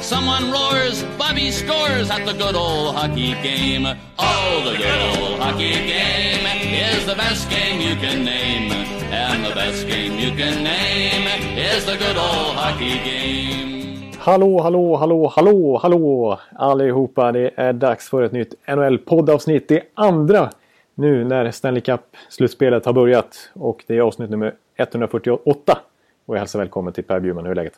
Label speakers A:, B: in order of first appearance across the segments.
A: Someone roars, Bobby scores at the good old hockey game. Oh, the good old hockey game is the best game you can name. And the best game you can name is the good old hockey game.
B: Hallå, hallå, hallå, hallå, hallå allihopa. Det är dags för ett nytt NHL-poddavsnitt. Det andra nu när Stanley Cup-slutspelet har börjat. Och det är avsnitt nummer 148. Och jag hälsar välkommen till Per Bjurman. Hur är läget?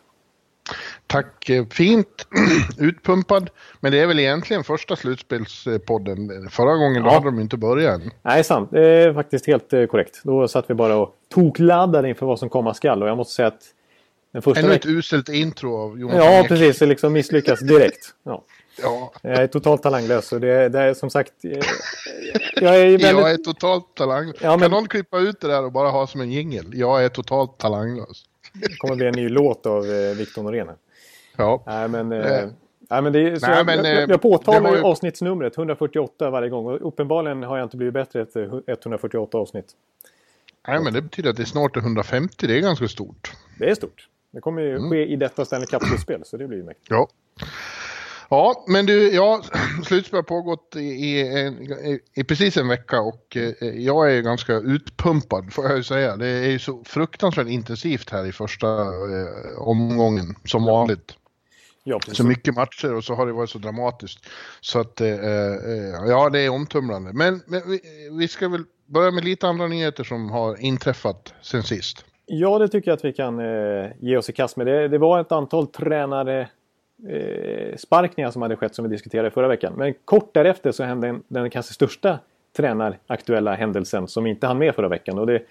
C: Tack, eh, fint utpumpad. Men det är väl egentligen första slutspelspodden. Förra gången ja. då hade de inte börjat än.
B: Nej, sant. Det är faktiskt helt eh, korrekt. Då satt vi bara och tokladdade inför vad som komma skall. Och jag måste säga att
C: den första Ännu ett uselt intro av
B: Jonas Ja, Ek. precis. Det liksom misslyckas direkt. Ja. Ja. Jag är totalt talanglös och det, det är som sagt... Eh,
C: jag är, väldigt... jag är totalt talanglös. Ja, men... Kan någon klippa ut det där och bara ha som en jingel? Jag är totalt talanglös.
B: Det kommer bli en ny låt av eh, Victor Norén.
C: Ja.
B: Nej, men... Eh... Nej, men det är, så Nej, jag, men, jag, jag påtalar ju avsnittsnumret 148 varje gång och uppenbarligen har jag inte blivit bättre efter 148 avsnitt.
C: Nej, men det betyder att det är snart 150. Det är ganska stort.
B: Det är stort. Det kommer ju mm. ske i detta Stanley Cup-slutspel, så det blir ju mäktigt.
C: Ja. Ja, men du, ja, slutspel har pågått i, i, i, precis en vecka och eh, jag är ganska utpumpad får jag ju säga. Det är ju så fruktansvärt intensivt här i första eh, omgången som vanligt. Ja, så mycket matcher och så har det varit så dramatiskt. Så att, eh, eh ja, det är omtumlande. Men, men vi, vi, ska väl börja med lite andra nyheter som har inträffat sen sist.
B: Ja, det tycker jag att vi kan eh, ge oss i kast med. Det, det var ett antal tränare eh, sparkningar som hade skett som vi diskuterade förra veckan. Men kort därefter så hände en, den kanske största tränaraktuella händelsen som inte hann med förra veckan. Och det,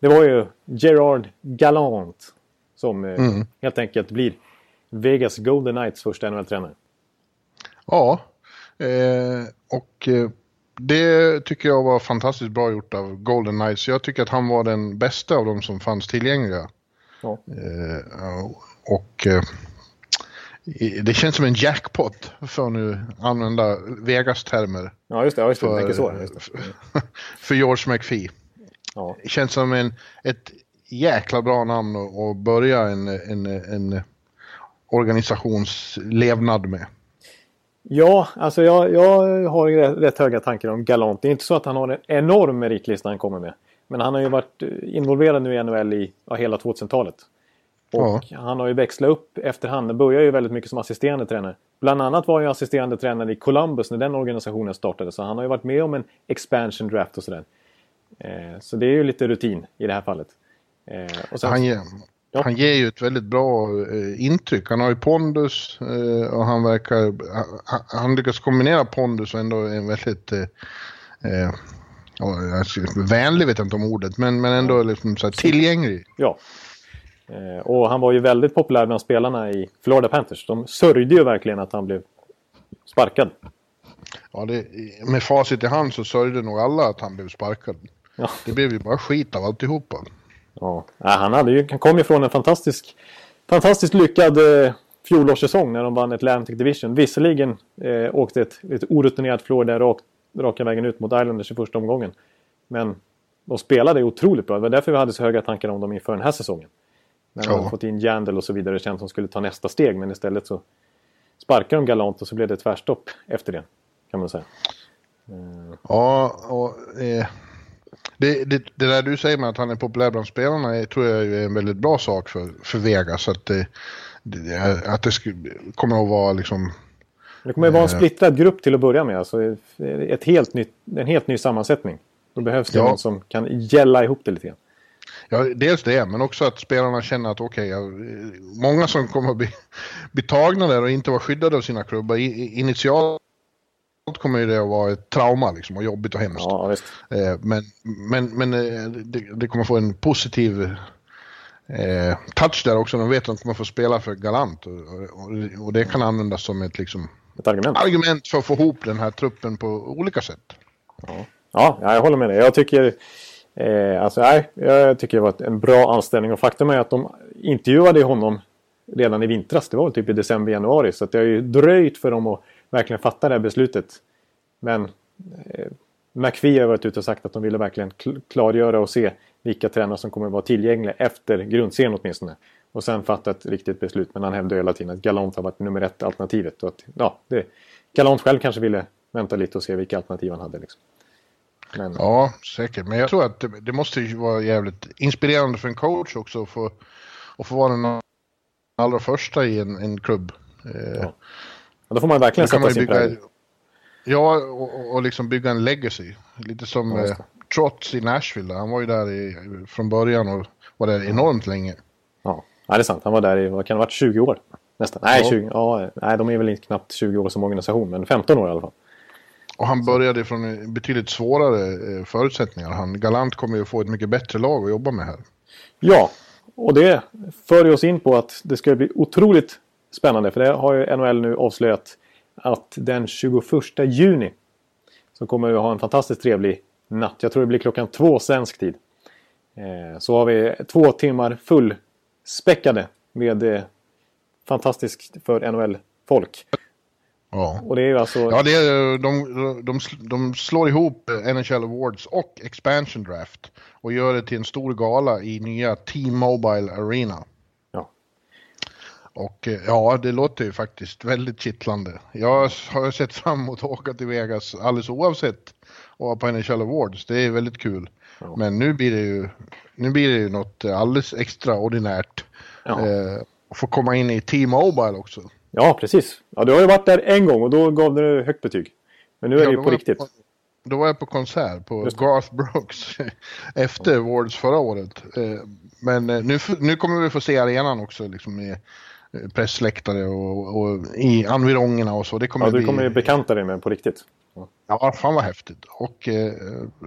B: det var ju Gerard Gallant som eh, mm. helt enkelt blir Vegas Golden Knights första NHL-tränare.
C: Ja, eh, och eh, det tycker jag var fantastiskt bra gjort av Golden Knights. Jag tycker att han var den bästa av de som fanns tillgängliga. Ja. Eh, och eh, det känns som en jackpot för att nu använda Vegas-termer.
B: Ja, just det. Ja, just det. För, så.
C: För George McPhee. Ja. Det känns som en, ett jäkla bra namn att börja en, en, en organisationslevnad med.
B: Ja, alltså jag, jag har rätt höga tankar om Galant. Det är inte så att han har en enorm meritlista han kommer med. Men han har ju varit involverad nu i NHL i ja, hela 2000-talet. Och ja. han har ju växlat upp efterhand. Det börjar ju väldigt mycket som assisterande tränare. Bland annat var han ju assisterande tränare i Columbus när den organisationen startade. Så han har ju varit med om en expansion draft och sådär. Eh, så det är ju lite rutin i det här fallet.
C: Eh, sen, han, ja. han ger ju ett väldigt bra eh, intryck. Han har ju pondus eh, och han verkar... Han, lyckas kombinera pondus och ändå en väldigt... Eh, eh, vänlig vet jag inte om ordet, men, men ändå liksom så tillgänglig.
B: Ja, och han var ju väldigt populär bland spelarna i Florida Panthers. De sörjde ju verkligen att han blev sparkad.
C: Ja, det, med facit i hand så sörjde nog alla att han blev sparkad. Ja. Det blev ju bara skit av alltihopa.
B: Ja, han, hade ju, han kom ju från en fantastisk, fantastiskt lyckad eh, fjolårssäsong när de vann Atlantic Division. Visserligen eh, åkte ett, ett orutinerat Florida rakt, raka vägen ut mot Islanders i första omgången. Men de spelade otroligt bra. Det var därför vi hade så höga tankar om dem inför den här säsongen. När de ja. fått in Jandel och så vidare. Känns som skulle ta nästa steg. Men istället så sparkade de galant och så blev det tvärstopp efter det. Kan man säga.
C: Ja, och eh, det, det, det, där du säger med att han är populär bland spelarna är, tror jag är en väldigt bra sak för, för Vegas. Att det, det, att det skulle, kommer att vara liksom...
B: Det kommer att vara en eh, splittrad grupp till att börja med. Alltså ett helt nytt, en helt ny sammansättning. Då behövs det ja. någon som kan gälla ihop det lite grann.
C: Ja, dels det, men också att spelarna känner att okej, okay, många som kommer att bli, bli tagna där och inte vara skyddade av sina klubbar. Initialt kommer ju det att vara ett trauma liksom, och jobbigt och hemskt. Ja, eh, men men, men eh, det, det kommer få en positiv eh, touch där också. De vet att de kommer få spela för galant och, och, och det kan användas som ett, liksom,
B: ett argument.
C: argument för att få ihop den här truppen på olika sätt.
B: Ja, ja jag håller med dig. Jag tycker Eh, alltså nej, jag tycker det var en bra anställning och faktum är att de intervjuade honom redan i vintras. Det var väl typ i december, januari. Så det har ju dröjt för dem att verkligen fatta det här beslutet. Men eh, McPhee har varit ute och sagt att de ville verkligen klargöra och se vilka tränare som kommer att vara tillgängliga efter grundserien åtminstone. Och sen fatta ett riktigt beslut. Men han hävdar hela tiden att Galant har varit nummer ett alternativet. Och att, ja, det, Galant själv kanske ville vänta lite och se vilka alternativ han hade. Liksom.
C: Men... Ja, säkert. Men jag tror att det, det, måste ju vara jävligt inspirerande för en coach också att få, att få vara den allra första i en, en klubb.
B: Eh, ja. Ja. Då får man verkligen sätta sin prägel.
C: Ja, och, och liksom bygga en legacy. Lite som ja, eh, Trots i Nashville. Han var ju där i, från början och var där enormt länge.
B: Ja. ja, det är sant. Han var där i, vad kan det ha varit, 20 år? Nästan. Nej, ja. 20, ja, nej, de är väl inte knappt 20 år som organisation, men 15 år i alla fall.
C: Och han började från betydligt svårare eh, förutsättningar. Han, Galant kommer ju få ett mycket bättre lag att jobba med här.
B: Ja, och det för oss in på att det ska bli otroligt spännande. För det har ju NHL nu avslöjat att den 21 juni så kommer vi ha en fantastiskt trevlig natt. Jag tror det blir klockan två svensk tid. Eh, så har vi två timmar fullspäckade med eh, fantastiskt för NHL-folk.
C: Ja.
B: Och det är ju alltså...
C: Ja, det är, de, de, de slår ihop NHL Awards och Expansion Draft och gör det till en stor gala i nya T-Mobile Arena. Och eh, ja, det låter ju faktiskt väldigt kittlande. Jag har sett fram emot att åka till Vegas alldeles oavsett och på NHL Awards. Det är väldigt kul. Ja. Men nu blir det ju, nu blir det ju något alldeles extraordinärt. Ja. Eh, att få komma in i T-Mobile också.
B: Ja, precis. Ja, du har ju varit där en gång och då gav du högt betyg. Men nu är ja, det ju på riktigt. På,
C: då var jag på konsert på Garth Brooks efter ja. Wards förra året. Eh, men eh, nu, nu kommer vi få se arenan också liksom eh, pressläktare och, och i environgerna och så. Det kommer
B: ja, du kommer ju bekanta dig med på riktigt.
C: Ja, fan vad häftigt. Och eh,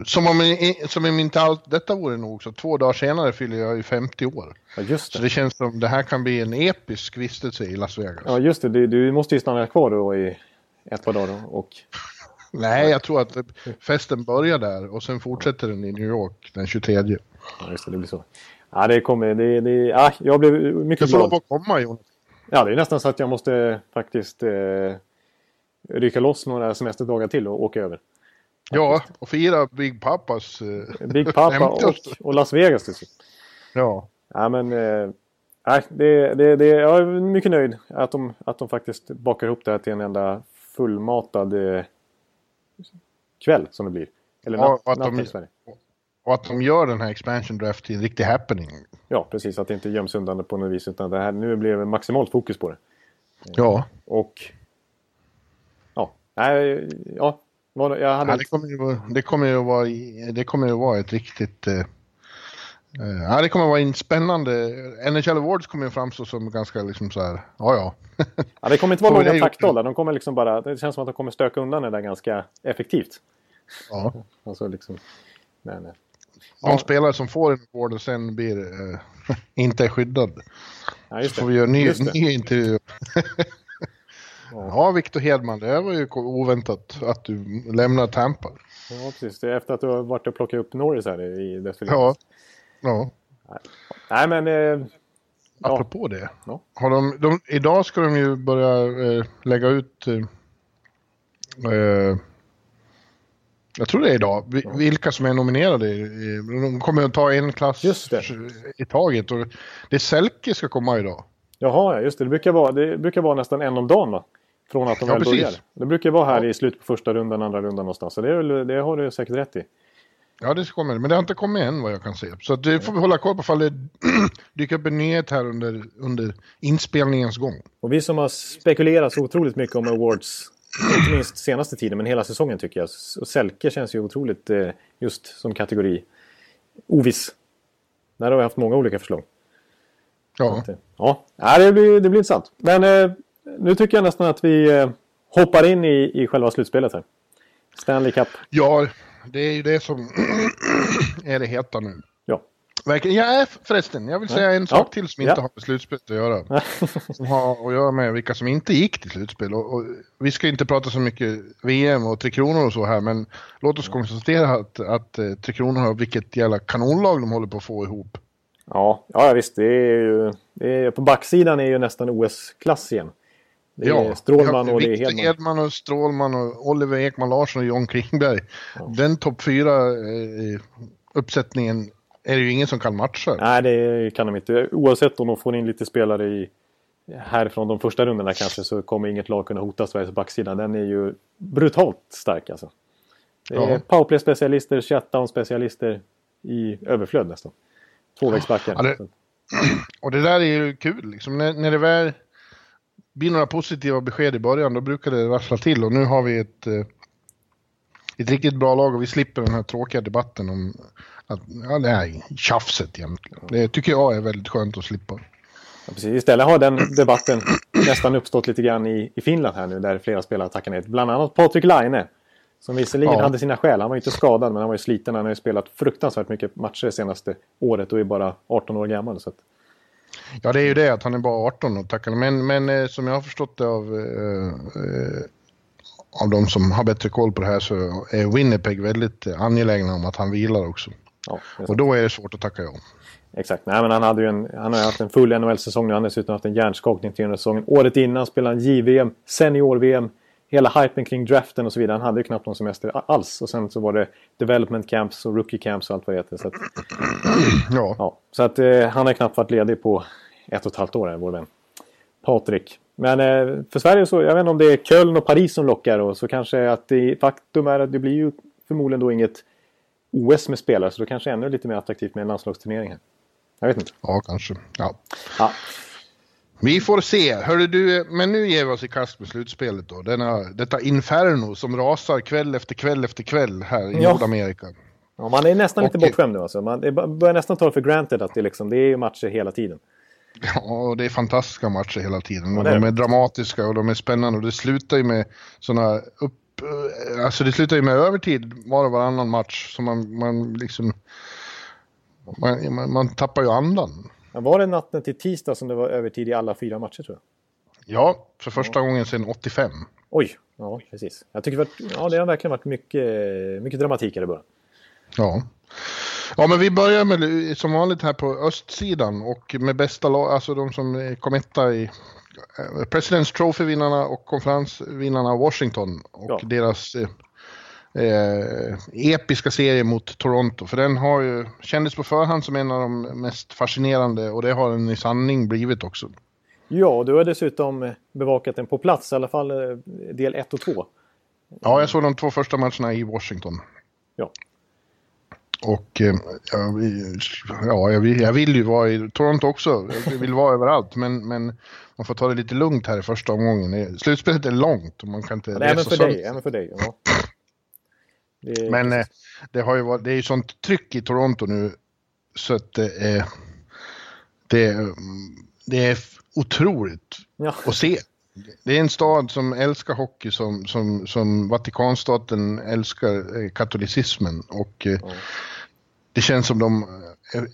C: som om, som om inte allt detta vore nog så två dagar senare fyller jag ju 50 år.
B: Ja, just det.
C: Så det känns som det här kan bli en episk vistelse i Las Vegas.
B: Ja, just det. Du, du måste ju stanna kvar då i ett par dagar och...
C: Nej, jag tror att festen börjar där och sen fortsätter den i New York den 23. Ja,
B: just det. Det blir så. Ja, det kommer... Det, det, ja, jag blev mycket glad.
C: Du får komma, Jonas.
B: Ja, det är nästan så att jag måste faktiskt... Eh, rycka loss några semesterdagar till och åka över.
C: Ja, och fira Big Papas...
B: Eh, Big Papa och, och Las Vegas slut.
C: Ja.
B: Ja, men... Eh, det, det, det, jag är mycket nöjd att de, att de faktiskt bakar ihop det här till en enda fullmatad eh, kväll som det blir. Eller
C: ja, natt, natt de, i Sverige. Och att de gör den här expansion draft till en riktig happening.
B: Ja, precis. Att det inte göms undan på något vis. Utan det här, nu blir det maximalt fokus på det.
C: Ja.
B: Och Nej, ja. Jag hade...
C: ja det, kommer ju, det kommer ju vara, det kommer ju vara ett riktigt... Eh, eh, ja, det kommer vara en spännande... NHL Awards kommer ju framstå som ganska liksom så här, ja ja.
B: ja, det kommer inte vara långa taktdalar. De kommer liksom bara... Det känns som att de kommer stöka undan det där ganska effektivt.
C: Ja.
B: alltså liksom... Men,
C: De ja. spelare som får en award och sen blir eh, inte skyddad. Ja, så får vi göra ny, ny intervju. Ja, Victor Hedman, det var ju oväntat att du lämnar Tampa.
B: Ja, precis. Det är efter att du har varit och plockat upp Norris här i dessförinnan.
C: Ja. ja.
B: Nej, men... Eh,
C: Apropå ja. det. Ja. Har de, de, idag ska de ju börja eh, lägga ut... Eh, eh jag tror det är idag. Vilka som är nominerade. De kommer att ta en klass i taget. Och det Selke ska komma idag.
B: Jaha, just det. Det brukar vara, det brukar vara nästan en om dagen va? Från att de ja, väl precis. börjar. Det brukar vara här ja. i slutet på första rundan, andra rundan någonstans. Så det, är, det har du säkert rätt i.
C: Ja, det kommer Men det har inte kommit än vad jag kan se. Så det får vi hålla koll på ifall det dyker upp en nyhet här under, under inspelningens gång.
B: Och vi som har spekulerat så otroligt mycket om awards, inte minst senaste tiden, men hela säsongen tycker jag. Och Selke känns ju otroligt, eh, just som kategori, oviss. Där har vi haft många olika förslag.
C: Ja.
B: Att, ja, det blir, det blir intressant. Men eh, nu tycker jag nästan att vi eh, hoppar in i, i själva slutspelet här. Stanley Cup.
C: Ja, det är ju det som är det heta nu. Verkligen. Ja, förresten, jag vill säga en sak ja. till som inte ja. har med slutspelet att göra. som har att göra med vilka som inte gick till slutspel. Och, och, vi ska inte prata så mycket VM och Tre Kronor och så här, men låt oss konstatera att, att uh, Tre Kronor har vilket jävla kanonlag de håller på att få ihop.
B: Ja, ja visst. Det är ju, det är, på backsidan är ju nästan OS-klass igen. Det är ja, Strålman och det är Hedman.
C: Edman och Strålman och Oliver Ekman Larsson och John Klingberg. Ja. Den topp fyra eh, uppsättningen är det ju ingen som kan matcha.
B: Nej, det kan de inte. Oavsett om de får in lite spelare i härifrån de första rundorna kanske så kommer inget lag kunna hota Sveriges backsida. Den är ju brutalt stark alltså. Det är ja. powerplay-specialister, shutdown-specialister i överflöd nästan. Tvåvägsbackar. Ja, det,
C: och det där är ju kul liksom. När, när det väl blir några positiva besked i början då brukar det rassla till och nu har vi ett, eh, ett riktigt bra lag och vi slipper den här tråkiga debatten om att, ja, det här tjafset egentligen. Det tycker jag är väldigt skönt att slippa.
B: Ja, precis. Istället har den debatten nästan uppstått lite grann i, i Finland här nu där flera spelare tackar nej. Bland annat Patrik Laine. Som visserligen ja. hade sina skäl. Han var inte skadad men han var ju sliten. Han har ju spelat fruktansvärt mycket matcher det senaste året och är bara 18 år gammal. Så att...
C: Ja det är ju det att han är bara 18 och tackar. Men, men eh, som jag har förstått det av, eh, eh, av de som har bättre koll på det här så är Winnipeg väldigt angelägna om att han vilar också. Ja, och då är det svårt att tacka ja.
B: Exakt. Nej, men han, hade ju en, han har haft en full NHL-säsong nu. Han har dessutom haft en hjärnskakning till säsongen. Året innan spelade han JVM, Senior-VM, hela hypen kring draften och så vidare. Han hade ju knappt någon semester alls. Och sen så var det development camps och rookie camps och allt vad det heter. Så att, ja. ja. Så att eh, han har knappt varit ledig på ett och ett halvt år, här, vår vän. Patrik. Men eh, för Sverige så, jag vet inte om det är Köln och Paris som lockar och så kanske att det, faktum är att det blir ju förmodligen då inget OS med spelare så då kanske ännu lite mer attraktivt med en landslagsturnering. Här. Jag vet inte.
C: Ja, kanske. Ja. ja. Vi får se. Hörru du, men nu ger vi oss i kast med slutspelet då. Denna, detta inferno som rasar kväll efter kväll efter kväll här i ja. Nordamerika.
B: Ja, man är nästan och, lite bortskämd nu alltså. Man börjar nästan ta det för granted att det, liksom, det är matcher hela tiden.
C: Ja, och det är fantastiska matcher hela tiden. Ja, de är dramatiska och de är spännande och det slutar ju med sådana upp... Eh, alltså det slutar ju med övertid var och varannan match. Så man, man liksom... Man, man, man tappar ju andan.
B: Var det natten till tisdag som det var övertid i alla fyra matcher tror jag?
C: Ja, för första ja. gången sedan 85.
B: Oj, ja precis. Jag tycker att ja, det har verkligen varit mycket, mycket dramatik här i början.
C: Ja. Ja, men vi börjar med som vanligt här på östsidan och med bästa lag, alltså de som kom etta i eh, Presidents Trophy-vinnarna och konferensvinnarna Washington och ja. deras eh, eh, episka serie mot Toronto. För den har ju kändes på förhand som en av de mest fascinerande och det har den i sanning blivit också.
B: Ja, du har dessutom bevakat den på plats, i alla fall eh, del 1 och 2.
C: Ja, jag såg de två första matcherna i Washington.
B: Ja.
C: Och eh, ja, jag vill, jag vill ju vara i Toronto också. Jag vill vara överallt, men, men man får ta det lite lugnt här i första omgången. Slutspelet är långt och man kan inte ja,
B: även för dig, även för dig. Ja.
C: Det Men eh, det har ju varit, det är ju sånt tryck i Toronto nu så att det är, det, det är otroligt ja. att se. Det är en stad som älskar hockey som, som, som Vatikanstaten älskar eh, katolicismen och eh, ja. det känns som de är,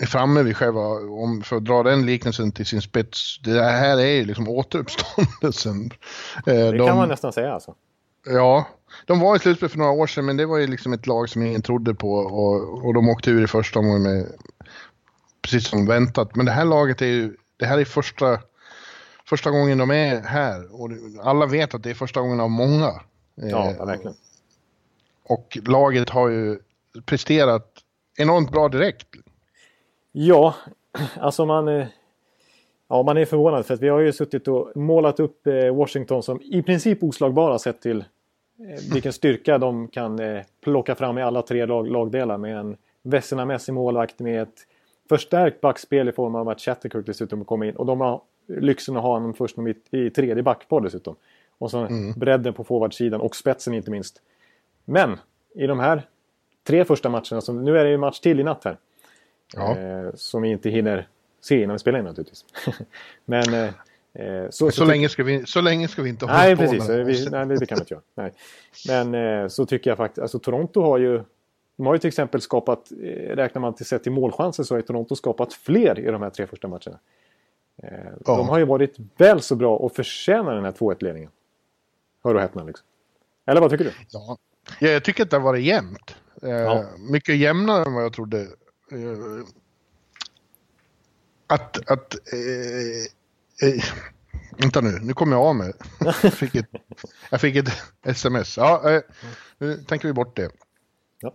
C: är, framme vid själva, om, för att dra den liknelsen till sin spets, det här är ju liksom återuppståndelsen.
B: Det de, kan man nästan säga alltså.
C: Ja, de var i slutspel för några år sedan men det var ju liksom ett lag som ingen trodde på och, och de åkte ur i första omgången med precis som väntat. Men det här laget är ju, det här är första, första gången de är här och alla vet att det är första gången av många.
B: Ja, eh, verkligen.
C: Och laget har ju presterat enormt bra direkt.
B: Ja, alltså man... Eh, ja, man är förvånad för att vi har ju suttit och målat upp eh, Washington som i princip oslagbara sett till vilken styrka de kan plocka fram i alla tre lag, lagdelar med en Vesina-mässig målvakt med ett förstärkt backspel i form av att Chatterkirk dessutom kommer in. Och de har lyxen att ha honom först i tredje backpar dessutom. Och så mm. bredden på forwardsidan och spetsen inte minst. Men i de här tre första matcherna, så nu är det ju match till i natt här. Ja. Eh, som vi inte hinner se innan vi spelar in naturligtvis. Men eh,
C: Eh, så, så, så, länge ska vi, så länge ska vi inte hålla
B: nej, på precis, med vi, Nej, det kan vi inte göra. Nej. Men eh, så tycker jag faktiskt, alltså Toronto har ju De har ju till exempel skapat, eh, räknar man till sett till målchanser så har ju Toronto skapat fler i de här tre första matcherna. Eh,
C: Ja.
B: De har ju varit väl så bra och förtjänar den här 2-1-ledningen. Hör och häpna liksom. Eller vad tycker du?
C: Ja. Ja, jag tycker att det har varit jämnt. Eh,
B: Ja.
C: Mycket jämnare än vad jag trodde. Eh, att... att eh, eh, vänta nu, nu kommer jag av mig. Jag fick ett, jag fick ett sms. Ja, eh, nu tänker vi bort det.
B: Ja.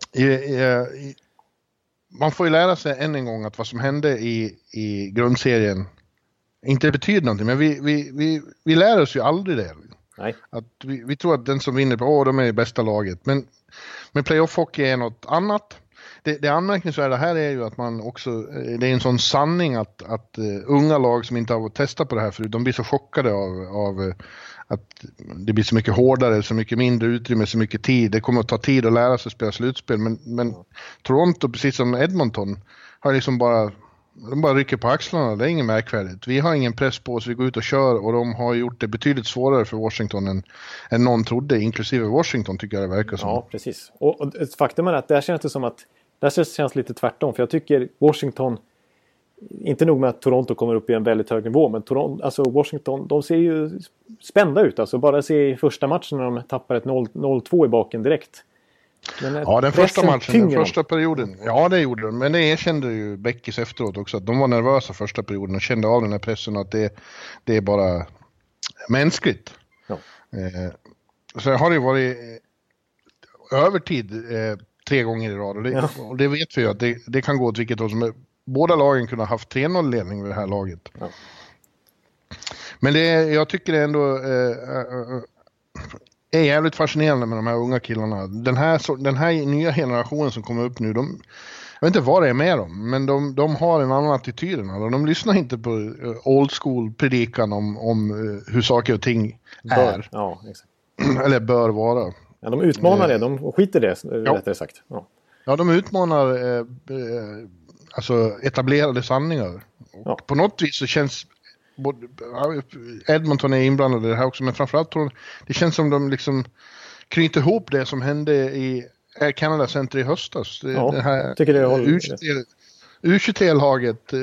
C: Man får ju lära sig än en gång att vad som hände i, i grundserien inte betyder någonting, men vi, vi, vi, vi lär oss ju aldrig det.
B: Nej.
C: Att vi, vi tror att den som vinner, åh, de är det bästa laget. Men, men playoff-hockey är något annat. Det, det anmärkningsvärda här är ju att man också, eh, det är en sån sanning att, att uh, unga lag som inte har testat på det här förut, de blir så chockade av, av uh, att det blir så mycket hårdare, så mycket mindre utrymme, så mycket tid. Det kommer att ta tid att lära sig spela slutspel. Men, men Toronto, precis som Edmonton, har liksom bara de bara rycker på axlarna, det är inget märkvärdigt. Vi har ingen press på oss, vi går ut och kör och de har gjort det betydligt svårare för Washington än, än någon trodde, inklusive Washington tycker jag det verkar som.
B: Ja, precis. Och, och faktum är att där känns det som att där känns lite tvärtom. För jag tycker Washington, inte nog med att Toronto kommer upp i en väldigt hög nivå, men Toronto, alltså Washington, de ser ju spända ut. Alltså bara se i första matchen när de tappar ett 0 0-2 i baken direkt.
C: Ja, den första matchen, den första perioden. Ja, det gjorde de. Men det erkände ju Beckis efteråt också. Att de var nervösa första perioden och kände av den här pressen och att det, det är bara mänskligt.
B: Ja.
C: Eh, så har det ju varit eh, övertid eh, tre gånger i rad. Och det,
B: Ja.
C: och det vet vi ju att det, det kan gå åt vilket håll som helst. Båda lagen kunde ha haft 3-0-ledning vid det här laget.
B: Ja.
C: Men det, jag tycker ändå eh, eh, är jävligt fascinerande med de här unga killarna. Den här, den här nya generationen som kommer upp nu, de, jag vet inte vad det är med dem, men de, de har en annan attityd än alla. De lyssnar inte på eh, old school predikan om, om eh, hur saker och ting
B: Bör.
C: är,
B: Ja,
C: eller bör vara.
B: Ja, de utmanar
C: Eh,
B: det, de skiter i det
C: ja.
B: rättare sagt. Ja.
C: Ja, de utmanar eh, eh, alltså etablerade sanningar.
B: Ja.
C: På något vis så känns Edmonton är inblandad i det här också, men framförallt tror jag- det känns som de liksom knyter ihop det som hände i Air Canada Center i höstas.
B: Ja,
C: det här
B: tycker det håller.
C: U23 U23-laget eh,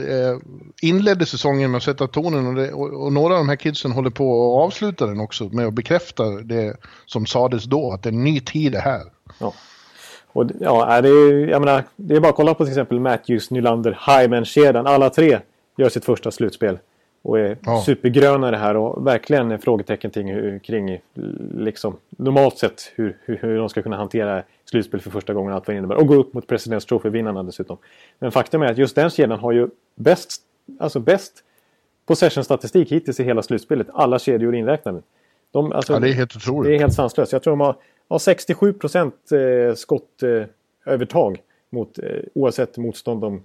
C: inledde säsongen med att sätta tonen och, det, och, och några av de här kidsen håller på att avsluta den också med att bekräfta det som sades då, att en ny tid är här.
B: Ja. Och, ja, det, är, jag menar, det är bara att kolla på till exempel Matthews, Nylander, Hyman-kedjan. Alla tre gör sitt första slutspel. Och är
C: Ja.
B: supergröna i det här och verkligen är frågetecken kring, hur- kring liksom, normalt sett hur, hur, hur de ska kunna hantera slutspel för första gången. Allt vad det innebär. Och gå upp mot Presidents Trophy-vinnarna dessutom. Men faktum är att just den kedjan har ju bäst, alltså bäst possession-statistik hittills i hela slutspelet. Alla kedjor inräknade. De, alltså,
C: Ja, det är helt otroligt.
B: det är helt sanslöst. Jag tror de har, har 67 procent eh, skottövertag eh, mot, eh, oavsett motstånd de,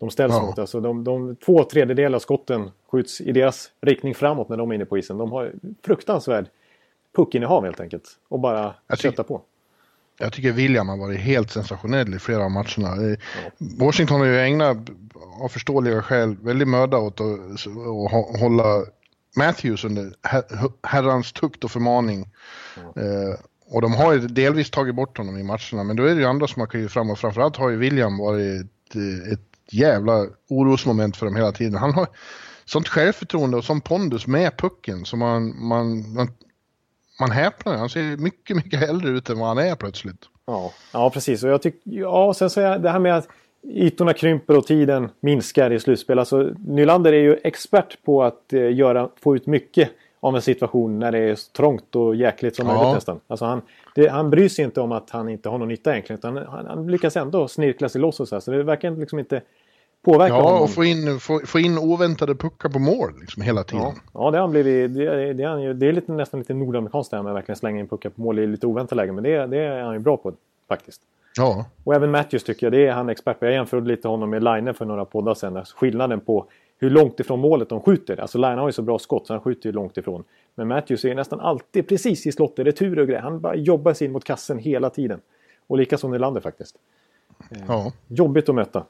B: de ställs
C: Ja.
B: mot. Alltså de, de, två tredjedelar av skotten skjuts i deras riktning framåt när de är inne på isen. De har fruktansvärd puckinnehav helt enkelt. Och bara kötta på.
C: Jag tycker William har varit helt sensationell i flera av matcherna. Washington har ju ägnat, av förståeliga skäl, väldigt möda åt att, hå- hålla Matthews under her- herrans tukt och förmaning. Eh, och de har ju delvis tagit bort honom i matcherna, men då är det ju andra som har klivit fram och framförallt har ju William varit ett, ett jävla orosmoment för dem hela tiden. Han har sånt självförtroende och sån pondus med pucken som man, man, man, man häpnar. Han ser mycket, mycket hellre ut än vad han är plötsligt.
B: Ja, ja precis. Och jag tycker, ja, sen så är det här med att ytorna krymper och tiden minskar i slutspel. Alltså, Nylander är ju expert på att eh, göra, få ut mycket av en situation när det är så trångt och jäkligt som
C: Ja.
B: möjligt nästan. Alltså han, det, han bryr sig inte om att han inte har någon nytta egentligen. Utan han, han lyckas ändå snirkla sig loss och så här. Så det verkar liksom inte påverka
C: Ja,
B: honom.
C: och få in, få, få in oväntade puckar på mål liksom hela tiden.
B: Ja, ja det han blivit. Det, det, han ju, det är lite, nästan lite nordamerikanskt det här med att verkligen slänga in puckar på mål i lite oväntade lägen. Men det, det är han ju bra på faktiskt.
C: Ja,
B: Och även Matthews tycker jag, det är han expert på. Jag jämförde lite honom med Line för några poddar sedan. Alltså skillnaden på hur långt ifrån målet de skjuter. Alltså Line har ju så bra skott så han skjuter ju långt ifrån. Men Matthews är nästan alltid precis i slottet, retur och grejer. Han bara jobbar sig in mot kassen hela tiden. Och likaså Nylander faktiskt.
C: ja.
B: Jobbigt att möta.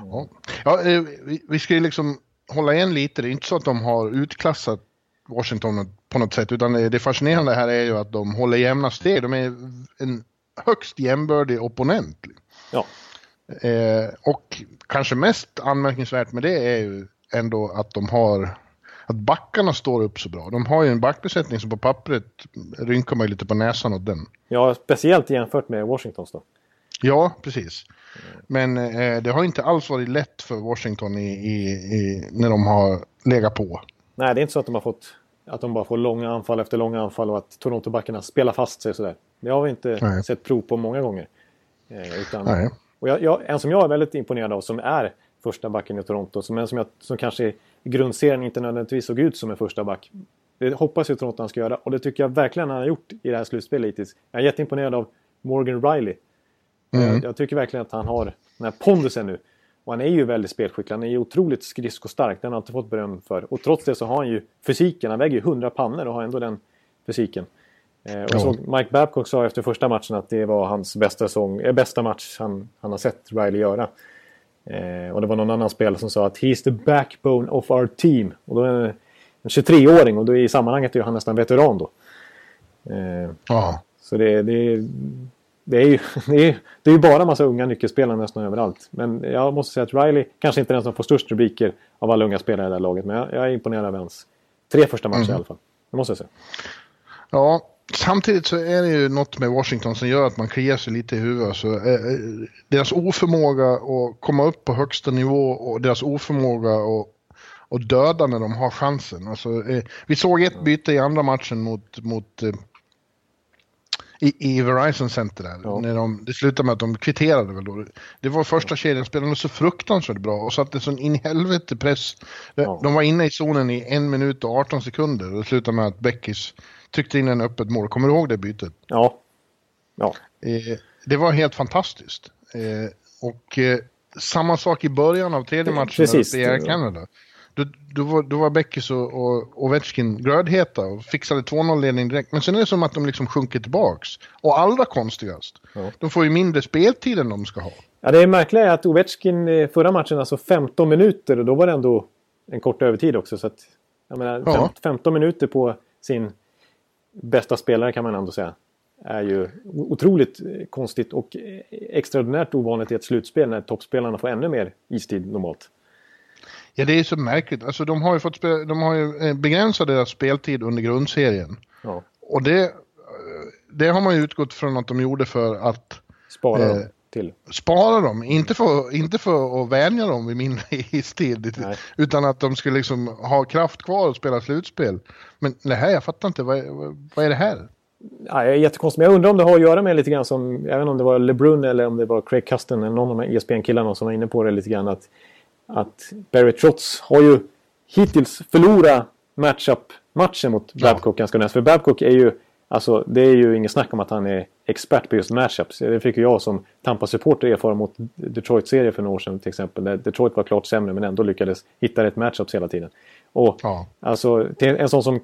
C: ja. ja eh, vi, ska ju liksom hålla igen lite. Det är inte så att de har utklassat Washington på något sätt, utan det det fascinerande här är ju att de håller jämna steg. De är en högst jämbördig opponent.
B: Ja.
C: Eh, och kanske mest anmärkningsvärt med det är ju ändå att de har att backarna står upp så bra. De har ju en backbesättning som på pappret rynkar man ju lite på näsan åt den.
B: Ja, speciellt jämfört med Washingtons då.
C: Ja, precis. Men eh, det har inte alls varit lätt för Washington i, i, i, när de har legat på.
B: Nej, det är inte så att de har fått att de bara får långa anfall efter långa anfall och att Toronto-backarna spelar fast sig sådär. Det har vi inte Nej. sett prov på många gånger. Eh, utan, Nej. Och jag, jag, en som jag är väldigt imponerad av som är första backen i Toronto, som en som, jag, som kanske i grundserien inte nödvändigtvis såg ut som en första back. Det hoppas jag Toronto han ska göra och det tycker jag verkligen han har gjort i det här slutspelet hittills. Jag är jätteimponerad av Morgan Riley. Mm. Jag, jag, tycker verkligen att han har den här pondusen nu. Och han är ju väldigt spelskicklig. Han är ju otroligt skridskostark. Den har han alltid fått beröm för. Och trots det så har han ju fysiken. Han väger ju 100 pannor och har ändå den fysiken. Eh, och så Mike Babcock sa efter första matchen att det var hans bästa, sång, äh, bästa match han, han har sett Riley göra. Eh, och det var någon annan spelare som sa att “He's the backbone of our team”. Och då är en 23-åring och då i sammanhanget är han nästan veteran då. Eh, ja. Så det, det, det, är ju, det, är, det är bara massa unga nyckelspelare nästan överallt. Men jag måste säga att Riley kanske inte är den som får störst rubriker av alla unga spelare i det här laget. Men jag, jag är imponerad av hans tre första matcher mm. i alla fall. Det måste jag säga.
C: Ja, Samtidigt så är det ju något med Washington som gör att man kliar sig lite i huvudet. Så, eh, eh, deras oförmåga att komma upp på högsta nivå och deras oförmåga att, att döda när de har chansen. Alltså, eh, vi såg ett byte i andra matchen mot, mot eh, i, i Verizon Center där. Ja. När de, det slutade med att de kvitterade väl då. Det var första kedjan spelade så fruktansvärt bra och satte sån in i helvete press. Ja. De var inne i zonen i en minut och 18 sekunder och det slutade med att Beckis tryckte in en öppet mål. Kommer du ihåg det bytet?
B: Ja. ja.
C: Eh, det var helt fantastiskt. Eh, och eh, samma sak i början av tredje matchen Precis. i Air Canada. Då, då, var, då var Beckis och, och Ovechkin glödheta och fixade 2-0-ledning direkt. Men sen är det som att de liksom sjunker tillbaks. Och allra konstigast, ja. de får ju mindre speltid än de ska ha.
B: Ja, det är märkligt att Ovechkin förra matchen, alltså 15 minuter, och då var det ändå en kort övertid också. Så att, jag menar, ja. 15 minuter på sin bästa spelare kan man ändå säga. Är ju otroligt konstigt och extraordinärt ovanligt i ett slutspel när toppspelarna får ännu mer istid normalt.
C: Ja, det är så märkligt. Alltså, de har ju, fått de har ju eh, begränsat deras speltid under grundserien. Ja. Och det, det har man ju utgått från att de gjorde för att...
B: Spara eh, till.
C: Spara dem, inte för, inte för att vänja dem vid mindre istid. Utan att de skulle liksom ha kraft kvar och spela slutspel. Men det här, jag fattar inte, vad, vad är det här?
B: Ja, jag är jättekonstigt, men jag undrar om det har att göra med lite grann som, jag vet inte om det var LeBrun eller om det var Craig Custon eller någon av de här ESPN-killarna som var inne på det lite grann. Att, att Barry Trotz har ju hittills förlorat matchup-matchen mot Babcock ja. ganska näst. För Babcock är ju Alltså det är ju inget snack om att han är expert på just matchups. Det fick ju jag som Tampa-supporter erfara mot Detroit-serien för några år sedan till exempel. Där Detroit var klart sämre men ändå lyckades hitta rätt matchups hela tiden. Och ja. alltså en sån som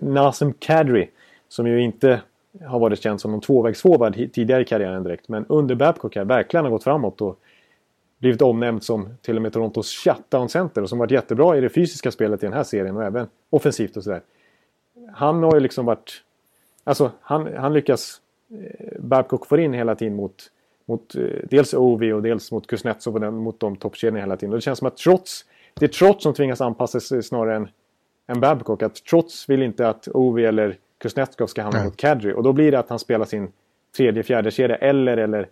B: Nassim Kadri som ju inte har varit känd som någon tvåvägsforward tidigare i karriären direkt. Men under Babcock här verkligen har gått framåt och blivit omnämnd som till och med Torontos shutdown center och som varit jättebra i det fysiska spelet i den här serien och även offensivt och sådär. Han har ju liksom varit Alltså han, han lyckas eh, Babcock får in hela tiden mot, mot eh, dels Ovi och dels mot Kuznetsov och den, mot de toppkedjorna hela tiden. Och det känns som att trots, det är trots som tvingas anpassa sig snarare än, än Babcock. Att trots vill inte att Ovi eller Kuznetsov ska hamna mot Kadri. Och då blir det att han spelar sin tredje, fjärde kedja eller, eller,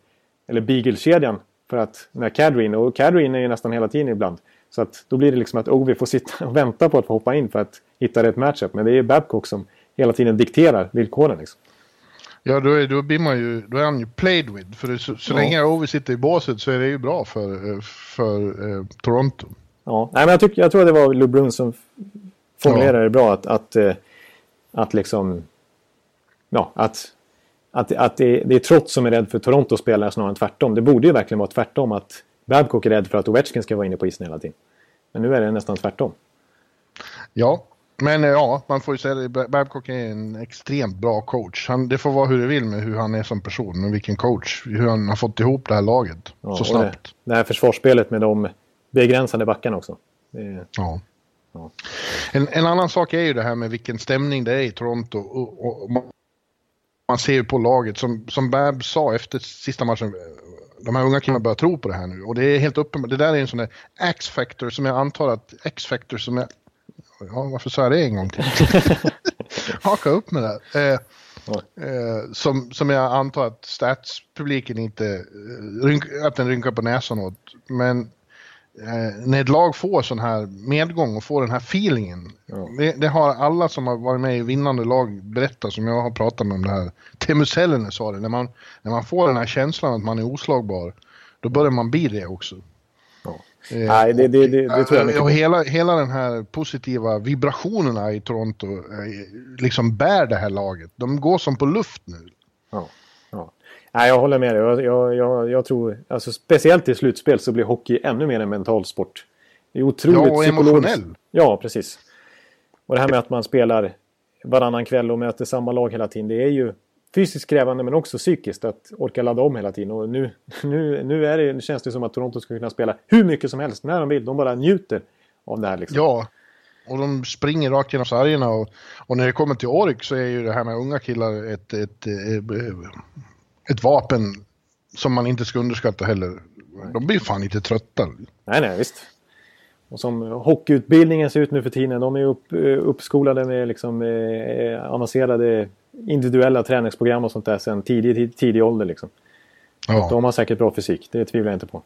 B: eller Beagle-kedjan. För att när Kadri in, och Kadri in är ju nästan hela tiden ibland. Så att då blir det liksom att Ovi får sitta och vänta på att få hoppa in för att hitta rätt matchup. Men det är Babcock som hela tiden dikterar villkoren. Liksom.
C: Ja, då är, då blir man ju, då är han ju played with. För så, så ja. länge Ovi sitter i båset så är det ju bra för, för eh, Toronto.
B: Ja, Nej, men jag, tycker, jag tror att det var LeBrun som formulerade ja. det bra. Att, att, eh, att liksom... Ja, att, att, att det, det är Trots som är rädd för Toronto spelare snarare än tvärtom. Det borde ju verkligen vara tvärtom. Att Babcock är rädd för att Ovechkin ska vara inne på isen hela tiden. Men nu är det nästan tvärtom.
C: Ja, men eh, ja, man får ju säga det. Babcock är en extremt bra coach. Han, det får vara hur det vill med hur han är som person och vilken coach. Hur han har fått ihop det här laget ja, så snabbt.
B: Det, det här försvarsspelet med de begränsade backarna också. Det,
C: ja. ja. En, en, annan sak är ju det här med vilken stämning det är i Toronto. Och, och, man ser på laget, som, som Bab sa efter sista matchen, de här unga killarna börjar tro på det här nu. Och det är helt uppenbart, det där är en sån där X-factor som jag antar att X-factor som jag... Ja, varför sa jag det en gång till? Haka upp med det. Eh, eh, som, som jag antar att statspubliken inte, eh, rynk, att den rynkar på näsan åt. Men eh, när ett lag får sån här medgång och får den här feelingen. Ja. Det, det, har alla som har varit med i vinnande lag berättat som jag har pratat med om det här. Teemu Selänne sa det, när man, när man får den här känslan att man är oslagbar, då börjar man bli det också.
B: Ja. Eh, Nej, det, det, det, det, tror jag
C: mycket och hela, hela den här positiva vibrationerna i Toronto eh, liksom bär det här laget. De går som på luft nu.
B: Ja. Nej, jag håller med dig. Jag, jag, jag, jag, tror, alltså, speciellt i slutspel så blir hockey ännu mer en mental sport. Det är otroligt
C: ja, och emotionell.
B: Ja, precis. Och det här med att man spelar varannan kväll och möter samma lag hela tiden. Det är ju fysiskt krävande men också psykiskt att orka ladda om hela tiden. Och nu, nu, nu är det, känns det som att Toronto ska kunna spela hur mycket som helst när de vill. De bara njuter av det här. Liksom.
C: Ja, och de springer rakt genom sargerna. Och, och när det kommer till Ork så är ju det här med unga killar ett, ett, ett, ett ett vapen som man inte ska underskatta heller. De blir fan inte trötta.
B: Nej, nej, visst. Och som hockeyutbildningen ser ut nu för tiden, de är upp, eh, uppskolade med liksom, eh, avancerade individuella träningsprogram och sånt där sedan tidig, tidig ålder. Liksom. Ja. De har säkert bra fysik, det tvivlar jag inte på.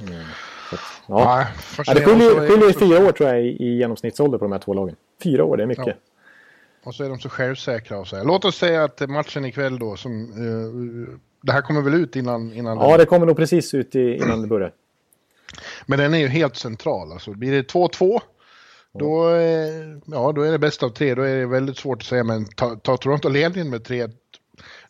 B: Mm. Så, ja. Nej, ja, det skiljer fyra år tror jag i, i genomsnittsålder på de här två lagen. Fyra år, det är mycket. Ja.
C: Och så är de så självsäkra och så Låt oss säga att matchen ikväll då, som, uh, det här kommer väl ut innan? innan
B: ja, den... det kommer nog precis ut i, innan det börjar.
C: Men den är ju helt central. Alltså, blir det 2-2, då, ja, då är det bäst av tre. Då är det väldigt svårt att säga, men tar ta Toronto ledningen med 3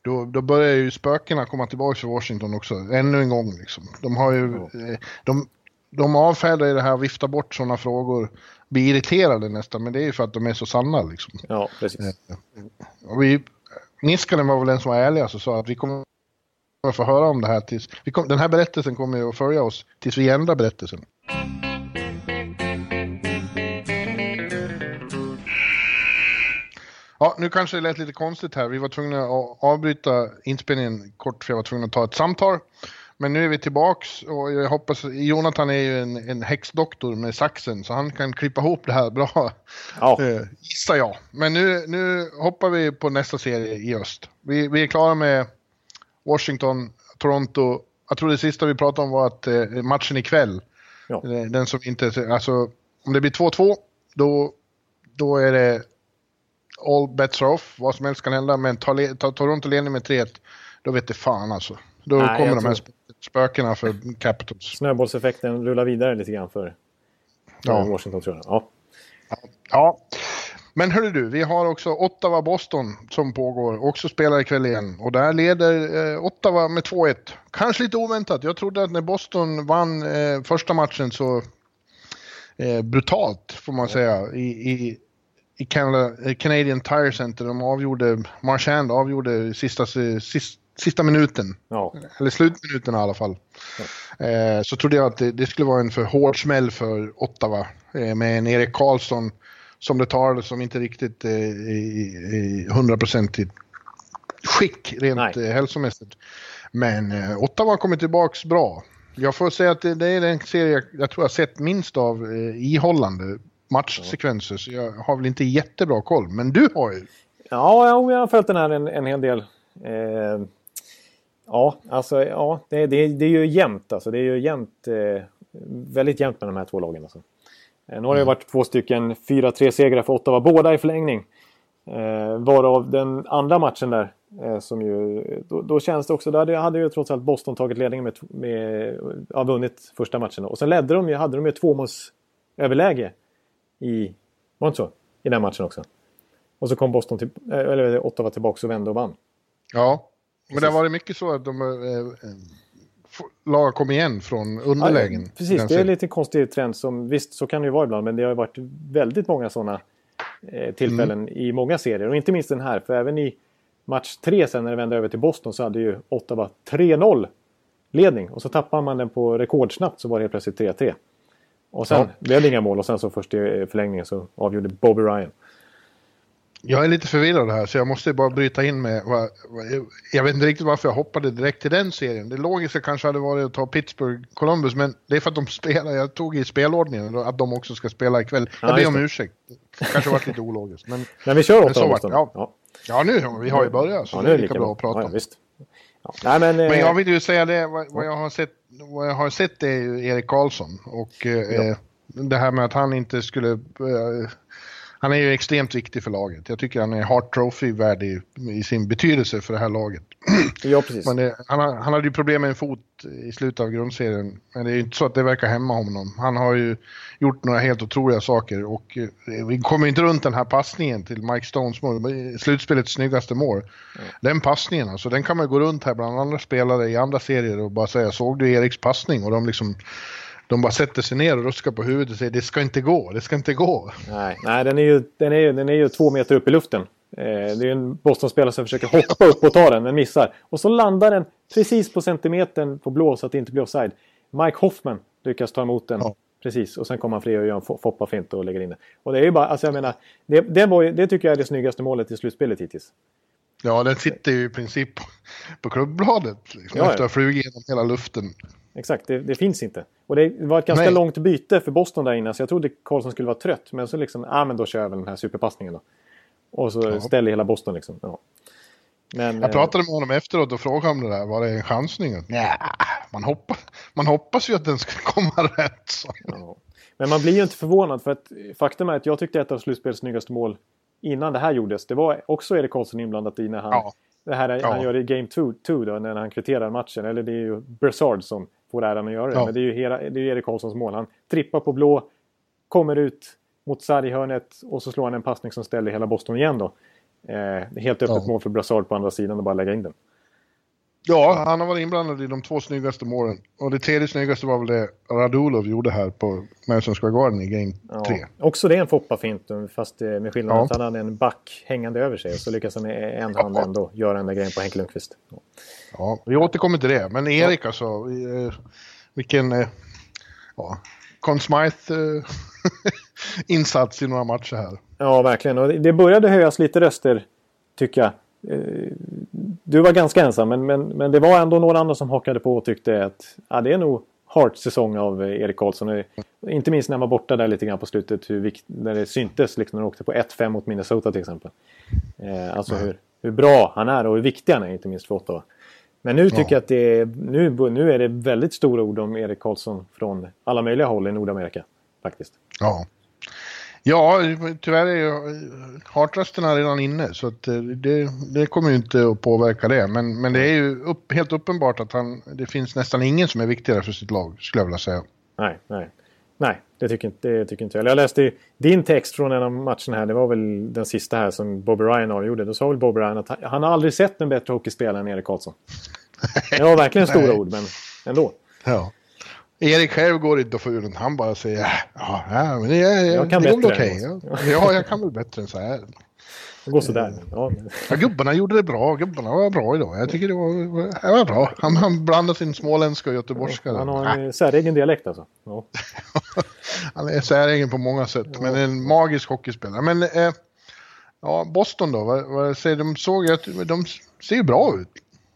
C: då, då börjar ju spökena komma tillbaka till Washington också, ännu en gång. Liksom. De har ju, ja. de, de avfärdar ju det här viftar bort sådana frågor blir irriterade nästan, men det är ju för att de är så sanna liksom.
B: Ja, precis.
C: Eh, och vi, Niskanen var väl den som var ärlig och sa att vi kommer att få höra om det här tills... Kom, den här berättelsen kommer ju att följa oss tills vi ändrar berättelsen. Ja, nu kanske det lät lite konstigt här. Vi var tvungna att avbryta inspelningen kort för jag var tvungen att ta ett samtal. Men nu är vi tillbaks och jag hoppas, Jonathan är ju en, en häxdoktor med saxen så han kan klippa ihop det här bra. Ja. Uh, gissar jag. Men nu, nu hoppar vi på nästa serie i öst. Vi, vi är klara med Washington, Toronto. Jag tror det sista vi pratade om var att uh, matchen ikväll, ja. den som inte, alltså om det blir 2-2 då, då är det all bets are off, vad som helst kan hända. Men tar, tar Toronto ledning med 3-1, då vet det fan alltså. Då Nej, kommer de här tror... spökena för Capitals.
B: Snöbollseffekten rullar vidare lite grann för, för ja. Washington tror jag. Ja.
C: ja. Men hörru du, vi har också Ottawa-Boston som pågår, också spelar ikväll igen. Och där leder eh, Ottawa med 2-1. Kanske lite oväntat. Jag trodde att när Boston vann eh, första matchen så eh, brutalt, får man säga, i, i, i Canada, eh, Canadian Tire Center. De avgjorde, Marchand avgjorde sista, sista sista minuten. Ja. Eller slutminuten i alla fall. Ja. Eh, så trodde jag att det, det, skulle vara en för hård smäll för Ottawa. Eh, med en Erik Karlsson som det talades som inte riktigt eh, i, hundraprocentigt skick rent eh, hälsomässigt. Men eh, Ottawa har kommit tillbaks bra. Jag får säga att det, det är den serie jag, jag tror jag sett minst av eh, ihållande matchsekvenser. Så jag har väl inte jättebra koll. Men du har ju.
B: Ja, jag har följt den här en, en hel del. Eh, Ja, alltså ja, det, det, det är ju jämnt alltså. Det är ju jämnt, eh, väldigt jämnt med de här två lagen. Alltså. Eh, nu har det varit två stycken 4-3 segrar för Ottawa, båda i förlängning. Eh, varav den andra matchen där, eh, som ju, då, då, känns det också, då hade, hade ju trots allt Boston tagit ledningen med, med ja, vunnit första matchen. Och sen ledde de ju, hade de ju tvåmålsöverläge i, var inte så? I den matchen också. Och så kom Boston till, eh, eller Ottawa tillbaka och vände och vann.
C: Ja, men det har varit mycket så att de eh lag kom igen från underlägen. Ja,
B: precis, det är lite konstig trend. Som, visst, så kan det ju vara ibland, men det har varit väldigt många sådana eh, tillfällen mm. i många serier. Och inte minst den här, för även i match tre sen när det vände över till Boston så hade ju Ottawa 3-0 ledning. Och så tappar man den på rekordsnabbt så var det helt plötsligt 3-3. Och sen ja. blev det inga mål och sen så först i förlängningen så avgjorde Bobby Ryan.
C: Jag är lite förvirrad här så jag måste bara bryta in med, vad, vad, jag vet inte riktigt varför jag hoppade direkt till den serien. Det logiska kanske hade varit att ta Pittsburgh Columbus men det är för att de spelar, jag tog i spelordningen att de också ska spela ikväll. Jag
B: Ja,
C: ber om
B: det.
C: ursäkt. Kanske varit lite ologiskt men,
B: Men vi kör åtta
C: det. Ja.
B: Ja.
C: ja nu, vi har ju börjat så
B: Ja,
C: det är lika bra att prata
B: ja, ja,
C: om.
B: visst. Ja. Nej, men,
C: Men
B: eh,
C: jag vill ju säga det, vad, vad, jag har sett, vad jag har sett är ju Erik Karlsson och eh,
B: Ja.
C: det här med att han inte skulle... Eh, han är ju extremt viktig för laget. Jag tycker han är Hart Trophy-värdig i sin betydelse för det här laget.
B: ja, precis.
C: Det, han, han hade ju problem med en fot i slutet av grundserien. Men det är ju inte så att det verkar hämma honom. Han har ju gjort några helt otroliga saker och eh, vi kommer inte runt den här passningen till Mike Stones mål. Slutspelets snyggaste mål. Den passningen alltså, den kan man gå runt här bland andra spelare i andra serier och bara säga såg du Eriks passning? Och de liksom de bara sätter sig ner och ruskar på huvudet och säger det ska inte gå, det ska inte gå.
B: Nej, nej den, är ju, den, är ju, den är ju två meter upp i luften. Eh, det är en Boston-spelare som försöker hoppa upp och ta den, men missar. Och så landar den precis på centimetern på blå så att det inte blir offside. Mike Hoffman lyckas ta emot den.
C: Ja.
B: Precis, och sen kommer han fri och gör en fo- foppa-fint och lägger in den. Och det är ju bara, alltså jag menar, det, det, var det tycker jag är det snyggaste målet i slutspelet hittills.
C: Ja, den sitter ju i princip på, på klubbladet liksom,
B: Ja, ja.
C: efter att ha flugit genom hela luften.
B: Exakt, det, det finns inte. Och det var ett ganska
C: Nej.
B: långt byte för Boston där inne, så jag trodde Karlsson skulle vara trött. Men så liksom, ja ah, men då kör jag väl den här superpassningen då. Och så
C: Ja.
B: ställer hela Boston liksom. Ja. Men,
C: Jag
B: eh,
C: pratade med honom efteråt och frågade om det där, var det en chansning? Nej, man, hoppas, man hoppas ju att den ska komma rätt. Så.
B: Ja. Men man blir ju inte förvånad för att faktum är att jag tyckte ett av slutspelets snyggaste mål innan det här gjordes. Det var också Erik Karlsson inblandat i när han,
C: Ja.
B: det här
C: Ja.
B: han gör i Game 2 då när han kvitterar matchen. Eller det är ju Brassard som får äran att göra det.
C: Ja.
B: Men det är ju hela, det är Erik Karlssons mål. Han trippar på blå, kommer ut mot sarghörnet och så slår han en passning som ställer hela Boston igen då. Eh, helt öppet
C: Ja.
B: mål för Brassard på andra sidan och bara lägga in den.
C: Ja, han har varit inblandad i de två snyggaste målen. Och det tredje snyggaste var väl det Radulov gjorde här på Madison Square Garden i Game
B: Ja.
C: 3.
B: Också det är en foppa-fint fast eh, med skillnaden
C: Ja.
B: att han hade en back hängande över sig och så lyckas han med en hand
C: Ja.
B: ändå göra den där grejen på Henke Lundqvist. Ja.
C: Ja, vi återkommer till det. Men Erik alltså, eh, vilken eh, ja, Conn Smythe insats i några matcher här.
B: Ja, verkligen. Och det- det började höjas lite röster, tycker jag. Eh, Du var ganska ensam, men, men, men det var ändå några andra som hakade på och tyckte att ja, det är nog Hart-säsong av eh, Erik Karlsson. Inte minst när han var borta där lite grann på slutet, hur vikt, när det syntes liksom, när han åkte på 1-5 mot Minnesota till exempel. Eh, alltså hur, hur bra han är och hur viktig han är, inte minst för Ottawa. Men nu tycker
C: Ja.
B: jag att det är, nu, nu är det väldigt stora ord om Erik Karlsson från alla möjliga håll i Nordamerika. Faktiskt.
C: Ja. Ja, tyvärr är ju hartrösterna redan inne så att eh, det, det kommer ju inte att påverka det. Men, men det är ju upp, helt uppenbart att han, det finns nästan ingen som är viktigare för sitt lag, skulle jag vilja säga.
B: Nej, nej. Nej, det tycker, inte, det tycker inte jag. Jag läste din text från en av matcherna här. Det var väl den sista här som Bobby Ryan avgjorde. Då sa väl Bobby Ryan att han, han har aldrig sett en bättre hockeyspelare än Erik Karlsson. Det var verkligen stora
C: Nej.
B: ord, men ändå.
C: Ja. Erik själv går inte att få ur den. Han bara säger ja, ja men det, är,
B: Jag kan
C: det går väl
B: bättre
C: okej.
B: än
C: Ja. ja, jag kan väl bättre än så här.
B: Det går sådär. Ja, men-
C: Ja, gubbarna gjorde det bra. Gubbarna var bra idag. Jag tycker det var, det var bra. Han, han blandade sin småländska och göteborgska.
B: han har en säregen dialekt alltså. Ja.
C: Han är säregen på många sätt, men en magisk hockeyspelare. Men eh, ja, Boston då? Vad, vad säger de? såg att de ser ju bra ut.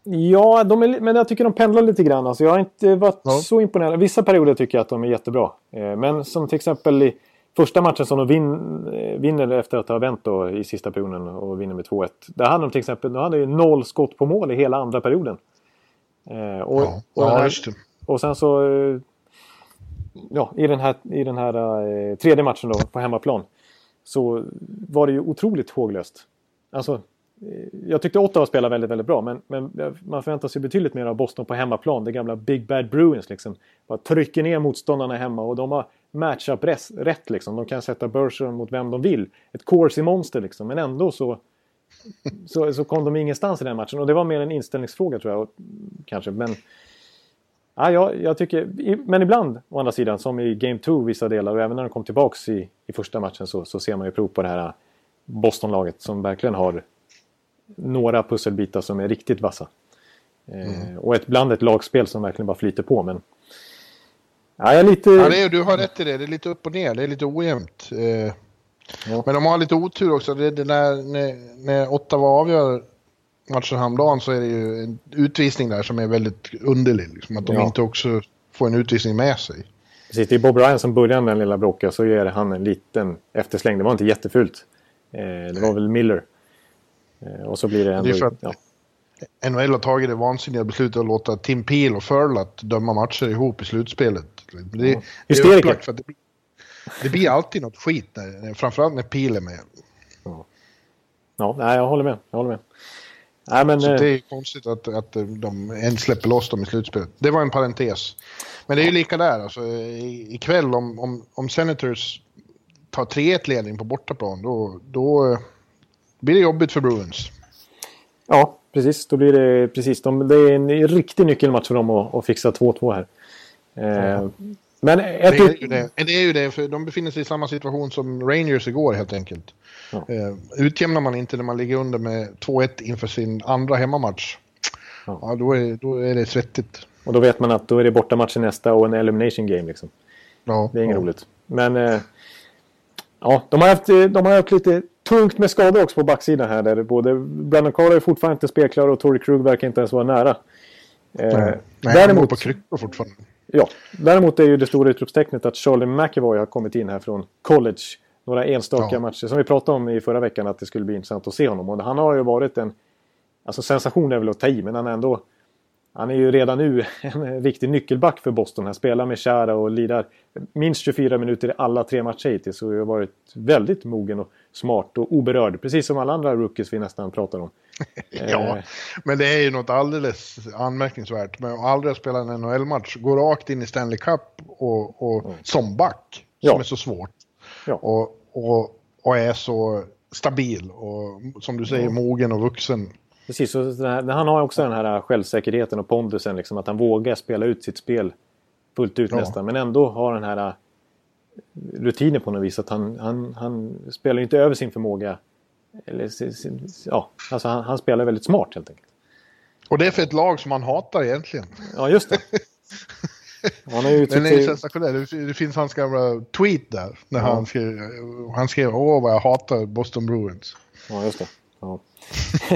B: Ja, de är, men jag tycker de pendlar lite grann. Alltså, jag har inte varit
C: Ja.
B: så imponerad. Vissa perioder tycker jag att de är jättebra. Eh, men som till exempel i första matchen som de vin, eh, vinner efter att ha vänt då i sista perioden och vinner med 2-1. Där hade de till exempel de hade ju noll skott på mål i hela andra perioden. Eh, och,
C: Ja,
B: och,
C: ja
B: här, och sen så... Ja, i den här, i den här tredje matchen då på hemmaplan. Så var det ju otroligt håglöst. Alltså, jag tyckte Ottawa spelade väldigt, väldigt bra. Men, men man förväntar sig betydligt mer av Boston på hemmaplan. Det gamla Big Bad Bruins liksom. Bara trycker ner motståndarna hemma och de har matchup rätt, liksom. De kan sätta Bergeron mot vem de vill. Ett corsi monster liksom. Men ändå så, så, så kom de ingenstans i den matchen. Och det var mer en inställningsfråga tror jag. och- Kanske. Men Ja, jag, jag tycker, i- men ibland å andra sidan som i Game 2 vissa delar och även när de kom tillbaks i, i första matchen så, så ser man ju prov på det här eh, Boston-laget som verkligen har några pusselbitar som är riktigt vassa. Eh, och ett, bland ett lagspel som verkligen bara flyter på men Ja, jag är lite...
C: Ja, det är, du har rätt i det. Det är lite upp och ner. Det är lite ojämnt. Eh, Ja. Men de har lite otur också. Det, det där, när, när Ottawa avgör matchen häromdagen så är det ju en utvisning där som är väldigt underlig. Liksom, att de ja. inte också får en utvisning med sig.
B: Precis, det är Bob Ryan som börjar med den lilla bråket så ger han en liten eftersläng. Det var inte jättefult. Eh, det var väl Miller. Eh, och så blir det ändå... Det är för att
C: ja. NHL har tagit det vansinniga beslutet att låta Tim Peel och Furlat döma matcher ihop i slutspelet. Det, ja. det är upplagt för att det, det blir alltid något skit, när, framförallt när Peel är med.
B: Ja, ja nej, jag håller med. Jag håller med. Nej, men,
C: så det är konstigt att, att de ens släpper loss dem i slutspelet. Det var en parentes. Men det är ju lika där. Alltså, ikväll om, om, om Senators tar 3-1 ledning på bortaplan då, då blir det jobbigt för Bruins.
B: Ja, precis. Då blir det precis. De, det är en riktig nyckelmatch för dem att, att fixa 2-2 här. Eh, men
C: ett... det, är ju det. det är ju det, för de befinner sig i samma situation som Rangers igår helt enkelt. Ja. Eh, utjämnar man inte när man ligger under med 2-1 inför sin andra hemmamatch, ja. ja då, är, då är det svettigt.
B: Och då vet man att då är det bortamatch nästa och en elimination game. Liksom. Ja, det är inget ja. roligt. Men eh, ja, de har, haft, de har haft lite tungt med skador också på backsidan här. Där både Brandon Carter är fortfarande inte spelklar och Tory Krug verkar inte ens vara nära.
C: Eh, Nej, däremot, på kryckor fortfarande.
B: Ja, däremot är ju det stora utropstecknet att Charlie McEvoy har kommit in här från college. Några enstaka ja. matcher som vi pratade om i förra veckan att det skulle bli intressant att se honom. Och han har ju varit en... Alltså sensation är väl att ta i, men han är ändå han är ju redan nu en riktig nyckelback för Boston. Han spelar med Chara och lirar minst 24 minuter i alla tre matcher hittills. Och har varit väldigt mogen och smart och oberörd. Precis som alla andra rookies vi nästan pratar om.
C: ja, men det är ju något alldeles anmärkningsvärt. Men att aldrig spela en NHL-match, gå rakt in i Stanley Cup och, och mm. som back. Som ja. är så svårt. Ja. Och, och, och är så stabil och som du säger ja. mogen och vuxen.
B: Precis, och här, han har också den här självsäkerheten och pondusen. Liksom, att han vågar spela ut sitt spel fullt ut ja. nästan. Men ändå har den här äh, rutinen på något vis. Att han, han, han spelar inte över sin förmåga. Eller, ja, alltså han, han spelar väldigt smart helt enkelt.
C: Och det är för ett lag som han hatar egentligen.
B: Ja, just det.
C: Han är ju Den är sensationell. Det finns hans gamla tweet där. När ja. han, skrev, han skrev åh vad jag hatar Boston Bruins.
B: Ja, just det. Ja.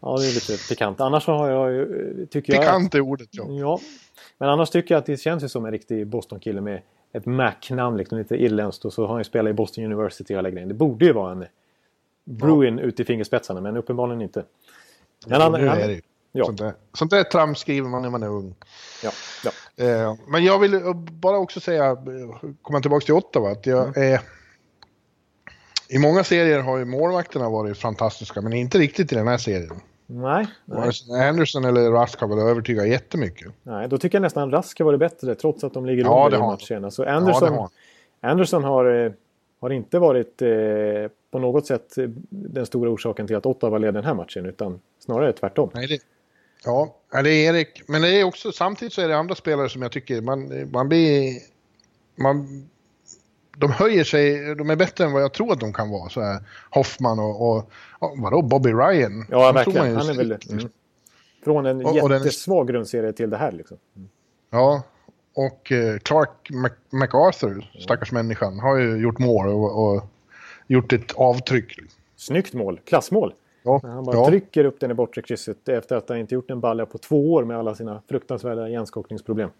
B: ja, det är lite pikant. Annars har jag ju... Tycker
C: pikant är ordet, ja.
B: ja. Men annars tycker jag att det känns ju som en riktig Boston-kille med ett Mac-namn, liksom lite irländskt. Och så har han ju spelat i Boston University och hela grejen. Det borde ju vara en Bruin ja. ut i fingerspetsarna, men uppenbarligen inte.
C: Men ja, han, det ju. Ja. Sånt, där, sånt där trams skriver man när man är ung.
B: Ja, ja.
C: Eh, men jag vill bara också säga, komma tillbaka till Ottawa, att jag mm. är i många serier har ju målvakterna varit fantastiska, men inte riktigt i den här serien.
B: Nej.
C: nej. Anderson eller Rask har väl övertygat jättemycket.
B: Nej, då tycker jag nästan Rask har varit bättre, trots att de ligger ja, under i matcherna. Så Anderson, ja, har. Anderson har, eh, har inte varit eh, på något sätt eh, den stora orsaken till att Ottawa leder den här matchen, utan snarare tvärtom.
C: Nej, det, ja, det är Erik. Men det är också, samtidigt så är det andra spelare som jag tycker man, man blir... Man de höjer sig, de är bättre än vad jag tror att de kan vara. Så här, Hoffman och, och, och vadå, Bobby Ryan?
B: Ja, verkligen. Han är väl... Mm. Från en och, jättesvag och den... grundserie till det här liksom. Mm.
C: Ja, och uh, Clark Mac MacArthur, stackars mm. människan, har ju gjort mål och, och, gjort ett avtryck.
B: Snyggt mål, klassmål. Ja, han bara ja. trycker upp den i bortre krysset efter att han inte gjort en balle på två år med alla sina fruktansvärda hjärnskakningsproblem.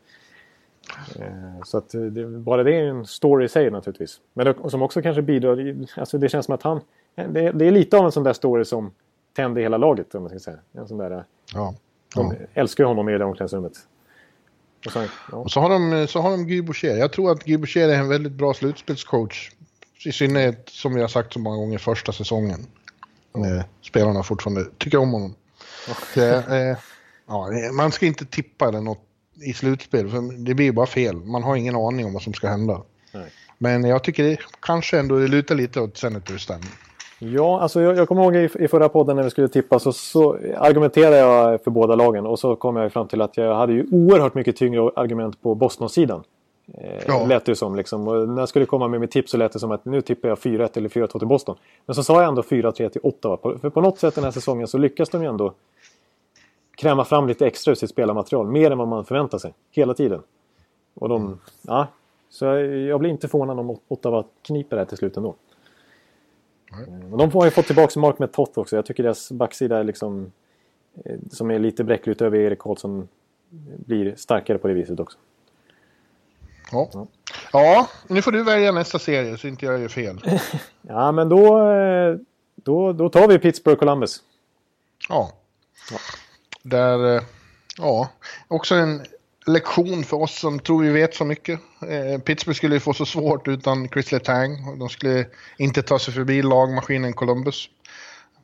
B: Eh, så att det, bara det är en story i sig naturligtvis. Men det, som också kanske bidrar, alltså det känns som att han, det, det, är lite av en sån där story som tänder hela laget om man ska säga. En sån där,
C: ja.
B: De ja. älskar honom i det omklädningsrummet.
C: Och, så, ja. och så har de, så har de Guy Boucher. Jag tror att Guy Boucher är en väldigt bra slutspelscoach. I synnerhet som vi har sagt så många gånger första säsongen. Mm. Spelarna fortfarande tycker om honom. Det, eh, ja, man ska inte tippa eller något i slutspel. För det blir bara fel. Man har ingen aning om vad som ska hända. Nej. Men jag tycker det kanske ändå det lutar lite åt Senators där.
B: Ja, alltså jag, jag kommer ihåg i, i förra podden när vi skulle tippa så, så argumenterade jag för båda lagen och så kom jag fram till att jag hade ju oerhört mycket tyngre argument på Boston-sidan. Eh, ja. Lät det som liksom. Och när jag skulle komma med mitt tips så lät det som att nu tippar jag 4-1 eller 4-2 till Boston. Men så sa jag ändå 4-3 till Ottawa. För på något sätt den här säsongen så lyckas de ju ändå kräma fram lite extra ur sitt spelarmaterial. Mer än vad man förväntar sig. Hela tiden. Och de, mm. ja, så jag blir inte förvånad om Ottawa kniper det här till slut ändå. Och de har ju fått tillbaka Mark med Tott också. Jag tycker deras backsida är liksom, eh, som är lite bräcklig utöver Erik Karlsson blir starkare på det viset också.
C: Ja. ja. ja, nu får du välja nästa serie så inte jag gör fel.
B: ja, men då, eh, då, då tar vi Pittsburgh Columbus.
C: Ja. ja. Där, eh, ja, också en lektion för oss som tror vi vet så mycket. Eh, Pittsburgh skulle ju få så svårt utan Chris Letang. De skulle inte ta sig förbi lagmaskinen Columbus.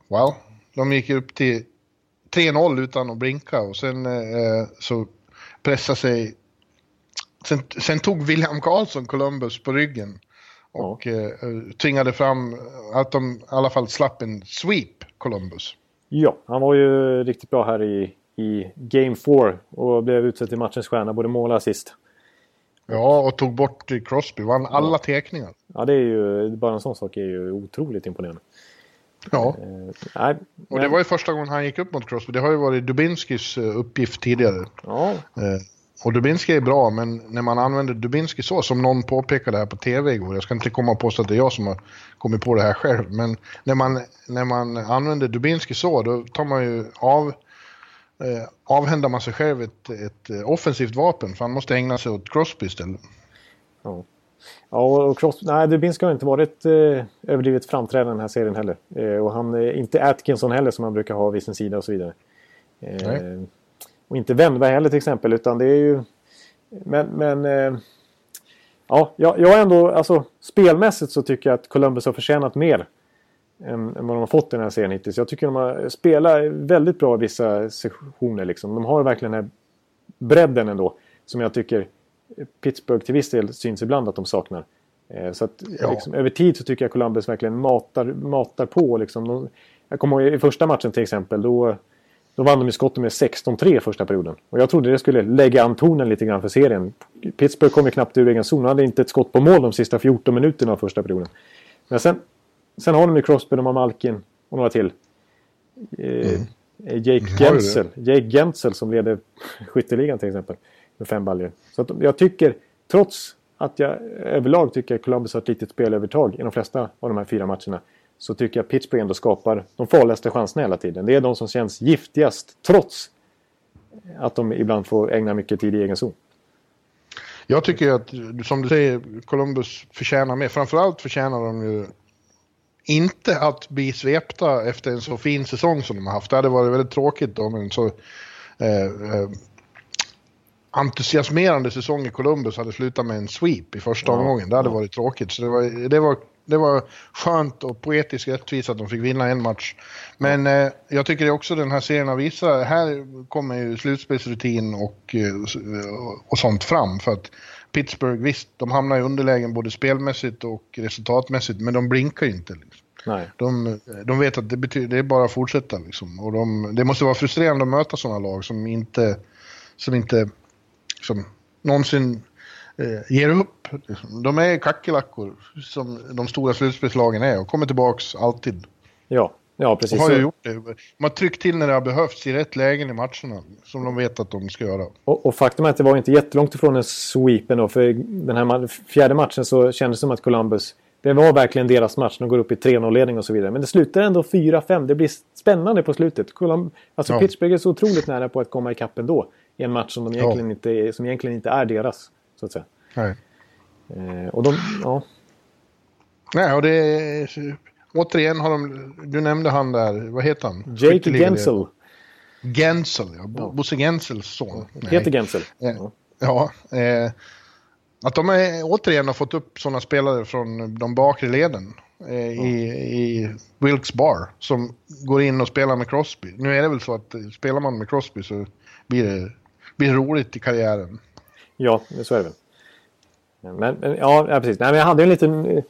C: Well, de gick upp till 3-0 utan att blinka och sen eh, så pressade sig... Sen, sen, tog William Karlsson Columbus på ryggen och ja. tvingade fram att de i alla fall slapp en sweep, Columbus.
B: Ja, han var ju riktigt bra här i, i Game 4 och blev utsedd till matchens stjärna, både mål och assist.
C: Ja, och tog bort Crosby, vann alla teckningar.
B: Ja, det är ju, bara en sån sak är ju otroligt imponerande.
C: Ja. Eh, nej, och det var ju första gången han gick upp mot Crosby. Det har ju varit Dubinskis eh, uppgift tidigare.
B: Ja.
C: Eh, och Dubinski är bra, men när man använder Dubinski så, som någon påpekade här på tv igår, jag ska inte komma och påstå att det är jag som har kommit på det här själv, men när man, när man använder Dubinski så, då tar man ju av, eh, avhänder man sig själv ett, ett offensivt vapen, för han måste ägna sig åt Crosby istället.
B: Ja. Ja, och Crosby, nej, Dubinski har inte varit eh, överdrivet framträdande den här serien heller. Eh, och han är inte Atkinson heller som han brukar ha vid sin sida och så vidare. Eh, och inte Wennberg heller till exempel, utan det är ju... Men, men eh, ja, jag, ändå, alltså spelmässigt så tycker jag att Columbus har förtjänat mer än, vad de har fått i den här serien hittills. Jag tycker de har spelat väldigt bra i vissa sessioner liksom. De har verkligen den här bredden ändå som jag tycker Pittsburgh till viss del syns ibland att de saknar. Eh, så att ja. liksom, över tid så tycker jag Columbus verkligen matar, matar på. Liksom. De, jag kommer ihåg i första matchen till exempel. Då, då vann de i skottet med 16-3 första perioden. Och jag trodde det skulle lägga an tonen lite grann för serien. Pittsburgh kom ju knappt ur egen zon. De hade inte ett skott på mål de sista 14 minuterna av första perioden. Men sen, sen har de ju Crosby, de har Malkin och några till. Eh, mm. Jake Gensel, Jake Gensel som leder skytteligan till exempel med fem baljor. Så jag tycker, trots att jag överlag tycker att Columbus har ett litet spelövertag i de flesta av de här fyra matcherna. Så tycker jag Pittsburgh ändå skapar de farligaste chanserna hela tiden. Det är de som känns giftigast trots att de ibland får ägna mycket tid i egen zon.
C: Jag tycker att, som du säger, Columbus förtjänar mer. Framförallt förtjänar de ju inte att bli svepta efter en så fin säsong som de har haft. Det hade varit väldigt tråkigt om en så eh, eh entusiasmerande säsong i Columbus hade slutat med en sweep i första ja, omgången. Det hade ja. varit tråkigt. Så det var, det, var, det var skönt och poetiskt rättvist att de fick vinna en match. Men eh, jag tycker också den här serien har visat, här kommer ju slutspelsrutin och, eh, och sånt fram. För att Pittsburgh, visst, de hamnar i underlägen både spelmässigt och resultatmässigt, men de blinkar ju inte. Liksom.
B: Nej.
C: De, de vet att det, betyder, det är bara att fortsätta. Liksom. Och de, det måste vara frustrerande att möta sådana lag som inte, som inte som någonsin eh, ger upp. De är kackerlackor som de stora slutspelslagen är och kommer tillbaks alltid.
B: Ja, ja precis.
C: De har ju gjort det. De har tryckt till när det har behövts i rätt lägen i matcherna som de vet att de ska göra.
B: Och, och faktum är att det var inte jättelångt ifrån en sweep ändå. För den här fjärde matchen så kändes det som att Columbus det var verkligen deras match. De går upp i 3-0-ledning och så vidare. Men det slutar ändå 4-5. Det blir spännande på slutet. Alltså ja. Pittsburgh är så otroligt nära på att komma ikapp ändå i en match som, de egentligen ja. inte, som egentligen inte är deras. Så att säga.
C: Nej.
B: Eh, och de, ja.
C: Nej, och det är, återigen har de, du nämnde han där, vad heter han?
B: Jake Gensel.
C: Gensel, ja. ja. Bosse Gensels son.
B: Peter Gensel.
C: Eh, ja. Eh, att de är, återigen har fått upp sådana spelare från de bakre leden eh, i, i Wilkes Bar som går in och spelar med Crosby. Nu är det väl så att spelar man med Crosby så blir det blir roligt i karriären.
B: Ja, så är det väl. Men, men ja, precis. Nej, men jag hade en liten eh,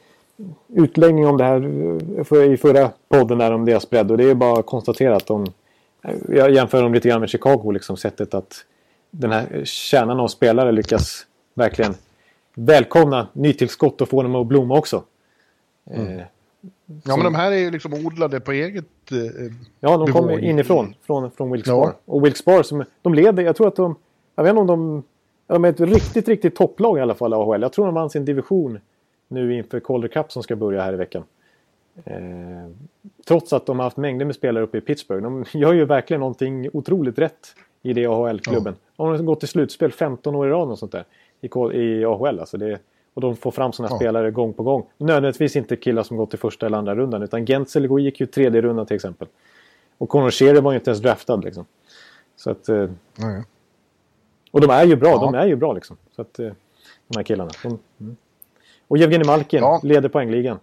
B: utläggning om det här eh, för, i förra podden där om deras bredd och det är bara att konstatera att de... Eh, jag jämför dem lite grann med Chicago, liksom sättet att den här kärnan av spelare lyckas verkligen välkomna nytillskott och få dem att blomma också.
C: Mm. Eh, ja, men de här är ju liksom odlade på eget eh,
B: Ja, de kommer inifrån, från, från Wilkes-Barre. Ja. Och Wilkes-Barre, som, de leder, jag tror att de, jag vet inte om de, de är ett riktigt, riktigt topplag i alla fall, AHL. Jag tror de vann sin division nu inför Calder Cup som ska börja här i veckan. Eh, trots att de har haft mängder med spelare uppe i Pittsburgh. De gör ju verkligen någonting otroligt rätt i det AHL-klubben. Ja. De har gått till slutspel 15 år i rad och sånt där i, i AHL. Alltså det, och de får fram sådana ja. spelare gång på gång. Nödvändigtvis inte killar som gått till första eller andra rundan utan Gentzel gick ju tredje rundan till exempel. Och Conor Shearer var ju inte ens draftad liksom. Så att... Eh, och de är ju bra, ja. de är ju bra liksom. Så att, eh, de här killarna. De, mm. Och Jevgenij Malkin ja. leder poängligan.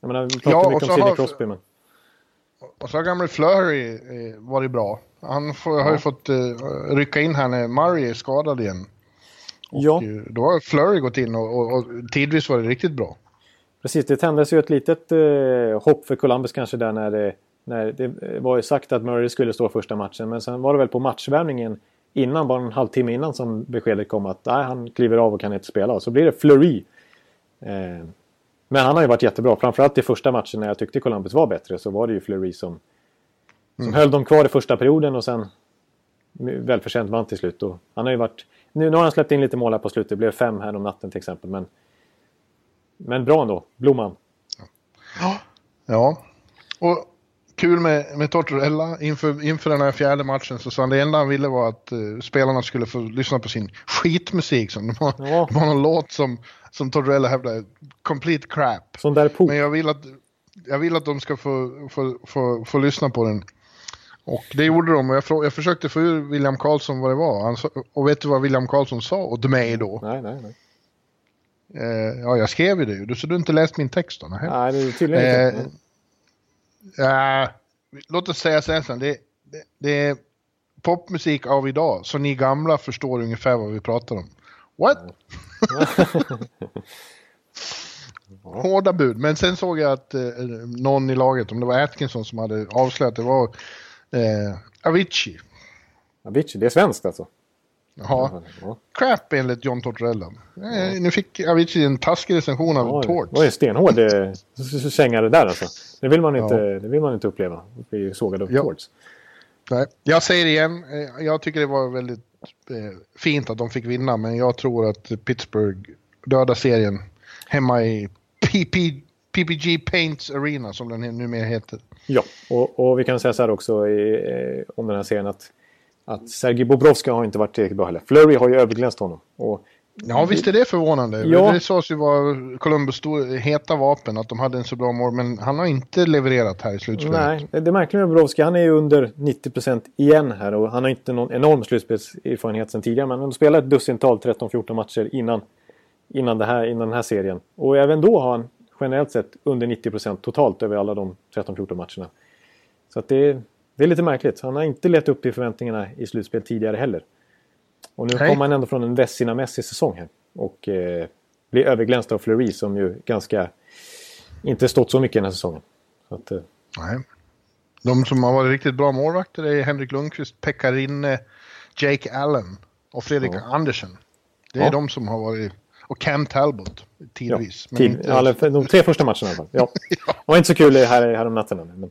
B: Jag menar, vi pratar ja, mycket om Sidney Crosby men...
C: Och så har gamle Flurry eh, varit bra. Han får, har ju fått uh, rycka in här när Murray är skadad igen. Och ja. Eh, då har Flurry gått in och, och, och tidvis var det riktigt bra.
B: Precis, det tändes ju ett litet uh, hopp för Columbus kanske där när det, när det var ju sagt att Murray skulle stå första matchen. Men sen var det väl på matchvärmningen innan, bara en halvtimme innan som beskedet kom att nej, han kliver av och kan inte spela. Och så blir det Flurry. Eh, men han har ju varit jättebra. Framförallt i första matchen när jag tyckte Columbus var bättre så var det ju Fleury som, som mm. höll dem kvar i första perioden och sen välförtjänt vann till slut. Och han har ju varit... Nu, nu har han släppt in lite mål här på slutet. Det blev fem här om natten till exempel. Men, men bra ändå. Blomman.
C: Ja. ja. Och kul med, med Tortorella inför, inför den här fjärde matchen så sa han det enda han ville var att uh, spelarna skulle få lyssna på sin skitmusik. Som det, var, ja. det var någon låt som, som Tortorella hävdade, complete crap.
B: Sån där
C: Men jag vill att, jag vill att de ska få, få, få, få lyssna på den. Och det gjorde de och jag, jag försökte få ur William Karlsson vad det var. Han, och vet du vad William Karlsson sa åt mig då?
B: Nej, nej, nej.
C: Uh, ja, jag skrev ju det ju, så du har inte läst min text då?
B: Nej, nej det är tydligen inte. Uh,
C: Uh, låt oss säga så här det, det, det, är popmusik av idag, så ni gamla förstår ungefär vad vi pratar om. What? Hårda bud, men sen såg jag att eh, någon i laget, om det var Atkinson som hade avslöjat, det var eh, Avicii.
B: Avicii, det är svenskt alltså?
C: Ja. Crap enligt John Tortorella. Eh, nu fick Avicii en taskig recension av Torch.
B: Det var en stenhård eh, sängare där alltså. Det vill man inte, ja. det vill man inte uppleva. Bli sågad av ja. Torch.
C: Nej. Jag säger igen, eh, jag tycker det var väldigt eh, fint att de fick vinna. Men jag tror att Pittsburgh dödar serien hemma i PP, PPG Paints Arena som den numera heter.
B: Ja, och, och vi kan säga så här också i, om den här serien att att Sergej Bobrovska har inte varit tillräckligt bra heller. Flurry har ju överglänst honom. Och
C: Ja, visst är det förvånande. Ja. Det sades ju vara Columbus heta vapen, att de hade en så bra mål, men han har inte levererat här i slutspelet.
B: Nej, det märkliga med Bobrovski, han är ju under 90% igen här och han har inte någon enorm slutspelserfarenhet sedan tidigare, men han spelat ett dussintal 13-14 matcher innan, innan, det här, innan den här serien. Och även då har han generellt sett under 90% totalt över alla de 13-14 matcherna. Så att det, det är lite märkligt. Han har inte lett upp till förväntningarna i slutspel tidigare heller. Och nu kommer han ändå från en Vessina-mässig säsong här. Och eh, blir överglänst av Fleury som ju ganska... Inte stått så mycket den här säsongen. Att, eh.
C: Nej. De som har varit riktigt bra målvakter är Henrik Lundqvist, Pekka Rinne, Jake Allen och Fredrik ja. Andersen. Det är ja. de som har varit... Och Cam Talbot tidvis.
B: Ja, tid, inte... ja, de tre första matcherna i alla fall. Ja. ja. Det var inte så kul här, här om natten. Men...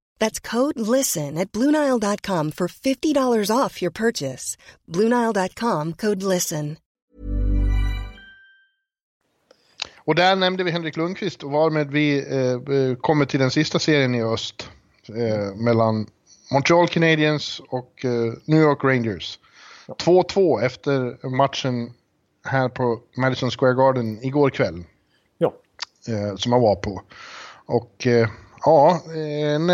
D: That's code LISTEN at Bluenile.com for $50 off your purchase. Bluenile.com, code LISTEN.
C: Och där nämnde vi Henrik Lundqvist och varmed vi eh, eh, kommer till den sista serien i öst. Eh, mellan Montreal Canadiens och eh, New York Rangers. 2-2 efter matchen här på Madison Square Garden igår kväll.
B: Ja.
C: Eh, som jag var på. Och eh, ja, en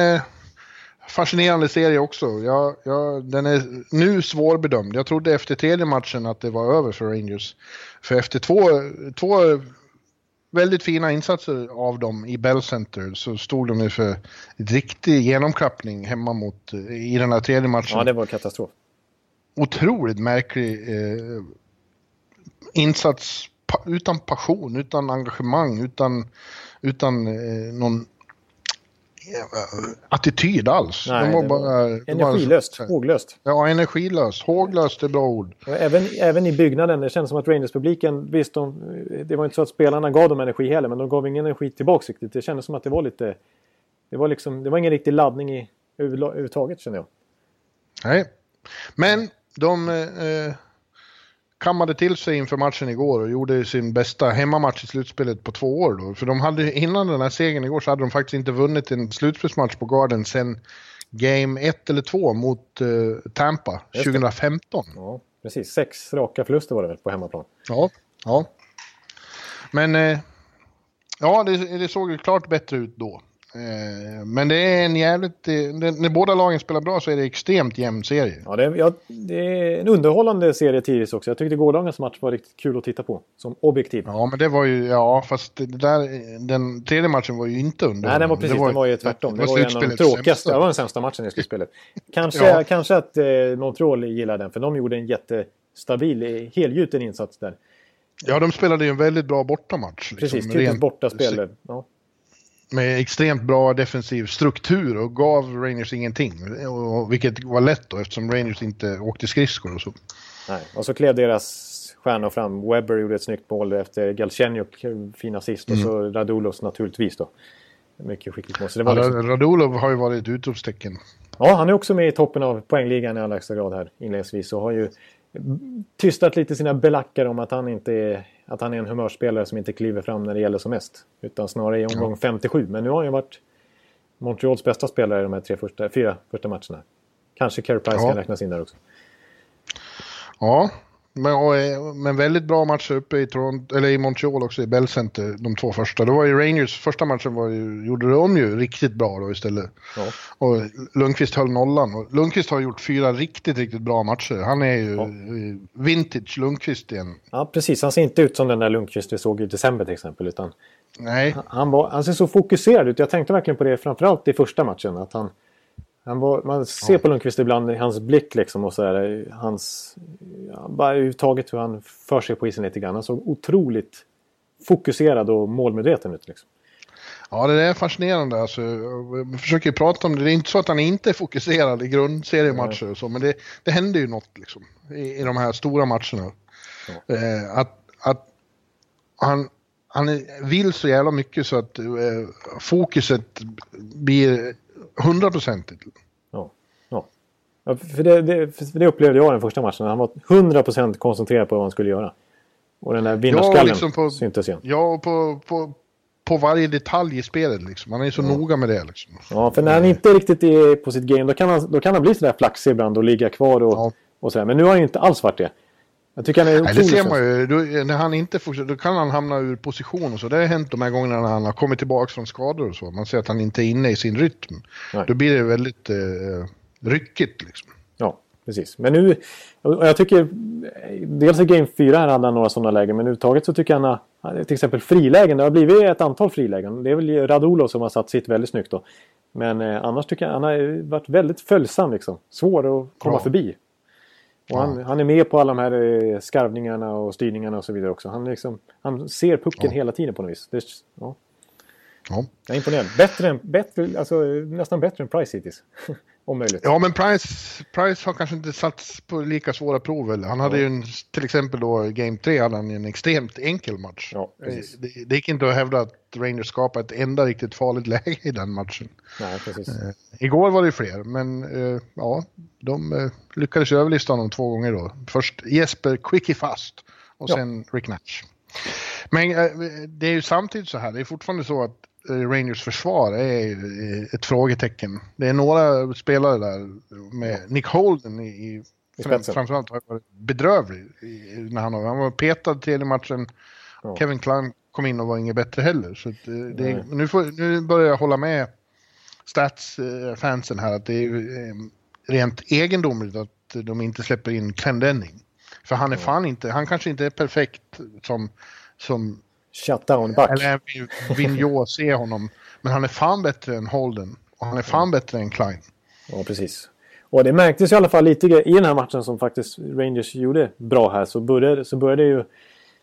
C: fascinerande serie också. Jag, jag, den är nu svårbedömd. Jag trodde efter tredje matchen att det var över för Rangers. För efter två, två väldigt fina insatser av dem i Bell Center så stod de för riktig genomklappning hemma mot i den här tredje matchen.
B: Ja, det var katastrof.
C: Otroligt märklig eh, insats pa, utan passion, utan engagemang, utan, utan eh, någon attityd alls.
B: Nej,
C: de var
B: det var
C: bara,
B: Energilöst,
C: var,
B: håglöst.
C: Ja, energilöst. Håglöst är bra ord.
B: Även, även i byggnaden, det kändes som att Rangers-publiken, visst de, det var inte så att spelarna gav dem energi heller, men de gav ingen energi tillbaka riktigt. Det kändes som att det var lite, det var liksom, det var ingen riktig laddning i, överhuvudtaget kände jag.
C: Nej, men de eh, kammade till sig inför matchen igår och gjorde sin bästa hemmamatch i slutspelet på två år. Då. För de hade, innan den här segern igår så hade de faktiskt inte vunnit en slutspelsmatch på Garden sen Game 1 eller 2 mot eh, Tampa 2015.
B: Ja, precis. Sex raka förluster var det väl på hemmaplan.
C: Ja, ja. Men eh, ja, det, det såg ju klart bättre ut då. Eh, men det är en jävligt... När båda lagen spelar bra så är det extremt jämn serie.
B: Ja, det är, ja, det är en underhållande serie tidvis också. Jag tyckte gårdagens match var riktigt kul att titta på. Som objektiv.
C: Ja, men det var ju... Ja, fast det där, den tredje matchen var ju inte underhållande.
B: Nej, den var precis. Det var, den var ju tvärtom. Det var, det var en av de tråkigaste. Det var den sämsta matchen i slutspelet. Kanske, ja. kanske att eh, Montreal gillar den, för de gjorde en jättestabil, helgjuten insats där.
C: Ja, de spelade ju en väldigt bra bortamatch.
B: Liksom, precis, typiskt bortaspel. Ja
C: med extremt bra defensiv struktur och gav Rangers ingenting. Och, vilket var lätt då eftersom Rangers inte åkte skridskor och så.
B: Nej, och så klev deras stjärnor fram. Webber gjorde ett snyggt mål efter Galchenjuk, fin assist mm. och så Radulos naturligtvis då. Mycket skickligt mål. Så det var liksom...
C: Radulov har ju varit ett utropstecken.
B: Ja, han är också med i toppen av poängligan i allra högsta grad här inledningsvis och har ju tystat lite sina belackar om att han inte är att han är en humörspelare som inte kliver fram när det gäller som mest. Utan snarare i omgång ja. 57. Men nu har han ju varit Montreals bästa spelare i de här tre första, fyra första matcherna. Kanske Carey Price ja. kan räknas in där också.
C: Ja, men, och, eh, men väldigt bra matcher uppe i, Toronto, eller i Montreal också, i Bell Center, de två första. Det var ju Rangers, första matchen var ju, gjorde de ju riktigt bra då istället. Ja. Och Lundqvist höll nollan. Och Lundqvist har gjort fyra riktigt, riktigt bra matcher. Han är ju ja. vintage Lundqvist igen.
B: Ja, precis. Han ser inte ut som den där Lundqvist vi såg i december till exempel. Utan
C: Nej.
B: Han, var, han ser så fokuserad ut. Jag tänkte verkligen på det framförallt i första matchen. Att han, han var, man ser ja. på Lundqvist ibland i hans blick liksom och så här, hans... Ja, bara överhuvudtaget hur han för sig på isen lite grann. Han såg otroligt fokuserad och målmedveten ut. Liksom.
C: Ja, det är fascinerande. Alltså, vi försöker prata om det. Det är inte så att han inte är fokuserad i grundseriematcher och så, men det, det händer ju något liksom, i, i de här stora matcherna. Ja. Eh, att, att han, han vill så jävla mycket så att eh, fokuset blir hundraprocentigt.
B: Ja. ja. För det, det, för det upplevde jag den första matchen. Han var 100% koncentrerad på vad han skulle göra. Och den där vinnarskallen ja, liksom på, syntes igen.
C: Ja, och på, på, på varje detalj i spelet. Liksom. Han är så ja. noga med det. Liksom.
B: Ja, för när han inte riktigt är på sitt game då kan han, då kan han bli sådär flaxig ibland och ligga kvar och, ja. och sådär. Men nu har han ju inte alls varit det. Jag tycker han är
C: Nej, det ser man ju. Då, när han inte får, då kan han hamna ur position och så. Det har hänt de här gångerna när han har kommit tillbaka från skador och så. Man ser att han inte är inne i sin rytm. Nej. Då blir det väldigt eh, ryckigt liksom.
B: Ja, precis. Men nu, och jag tycker, dels i Game 4 här hade han några sådana lägen, men överhuvudtaget så tycker jag han till exempel frilägen, det har blivit ett antal frilägen. Det är väl Radulov som har satt sitt väldigt snyggt då. Men eh, annars tycker jag han har varit väldigt följsam liksom. Svår att komma ja. förbi. Och han, han, är med på alla de här eh, skarvningarna och styrningarna och så vidare också. Han, liksom, han ser pucken ja. hela tiden på något vis. Det, ja. Ja. Jag är imponerad. Bättre än, bättre, alltså, nästan bättre än Price hittills. Om möjligt.
C: Ja, men Price, Price har kanske inte satts på lika svåra prov. Eller? Han hade ja. ju en, till exempel då Game 3 hade han en extremt enkel match. Ja, det, det gick inte att hävda att Rangers skapade ett enda riktigt farligt läge i den matchen.
B: Nej, precis. Eh,
C: igår var det fler, men eh, ja, de eh, lyckades överlista honom två gånger då. Först Jesper Quickie Fast och ja. sen Rick Natch. Men eh, det är ju samtidigt så här, det är fortfarande så att Rangers försvar är ett frågetecken. Det är några spelare där med Nick Holden i, i framförallt har varit bedrövlig när han, han var petad tredje matchen. Ja. Kevin Klang kom in och var inget bättre heller. Så det, det, nu, får, nu börjar jag hålla med Stats-fansen här att det är eh, rent egendomligt att de inte släpper in Denning. För han är fan inte, han kanske inte är perfekt som, som
B: Shutdown-back.
C: Eller Vigneault ser honom. Men han är fan bättre än Holden. Och han är fan bättre än Klein.
B: Ja, precis. Och det märktes i alla fall lite i den här matchen som faktiskt Rangers gjorde bra här. Så började, så började ju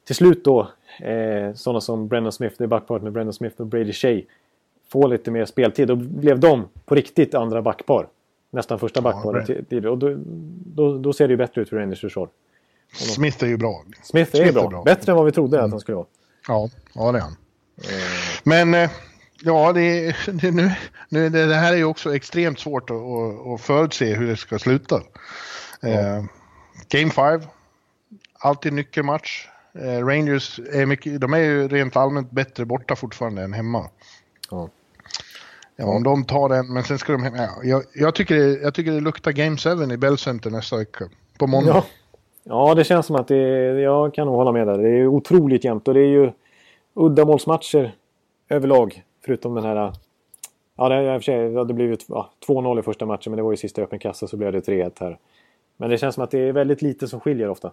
B: till slut då eh, sådana som Brendan Smith, det är backparet med Brendan Smith och Brady Shea få lite mer speltid. Då blev de på riktigt andra backpar. Nästan första backparet.
C: det-
B: till- och då, då, då ser det ju bättre ut för Rangers försvar.
C: Smith är ju bra.
B: Smith är bra. Bättre än vad vi trodde att han skulle vara.
C: Ja, ja det är han. Men eh, ja, det, det, nu, nu, det, här är ju också extremt svårt att, att, förutse hur det ska sluta. Eh, Game 5, alltid nyckelmatch. Eh, Rangers är mycket, de är ju rent allmänt bättre borta fortfarande än hemma.
B: Ja.
C: Ja, om de tar den, men sen ska de hem. Ja, jag, jag, tycker det, jag tycker det luktar Game 7 i Bell Center nästa vecka. På måndag.
B: Ja. Ja, det känns som att det är, Jag kan nog hålla med där. Det är otroligt jämnt och det är ju uddamålsmatcher överlag. Förutom den här... Ja, det, i och för sig, det hade blivit ja, 2-0 i första matchen men det var ju sista öppen kassa så blev det 3-1 här. Men det känns som att det är väldigt lite som skiljer ofta.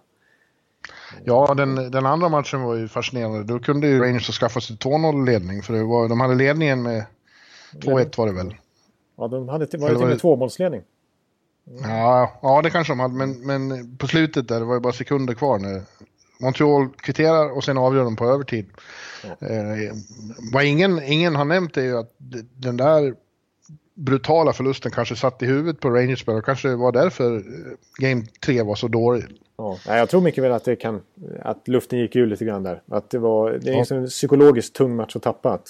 C: Ja, den, den andra matchen var ju fascinerande. Då kunde ju Rangers ha skaffat sig 2-0 ledning. För det var, de hade ledningen med 2-1 var det väl.
B: Ja, de hade till, var det till och med tvåmålsledning.
C: Ja, ja, det kanske de hade. Men, men på slutet där, det var ju bara sekunder kvar när Montreal kvitterar och sen avgör de på övertid. Eh, vad ingen, ingen har nämnt är ju att den där brutala förlusten kanske satt i huvudet på Rangers spelare. Kanske var därför eh, Game 3 var så dålig.
B: Ja, jag tror mycket väl att det kan... Att luften gick ur lite grann där. Att det var... Det är
C: Ja.
B: en psykologiskt tung match att tappa. Att,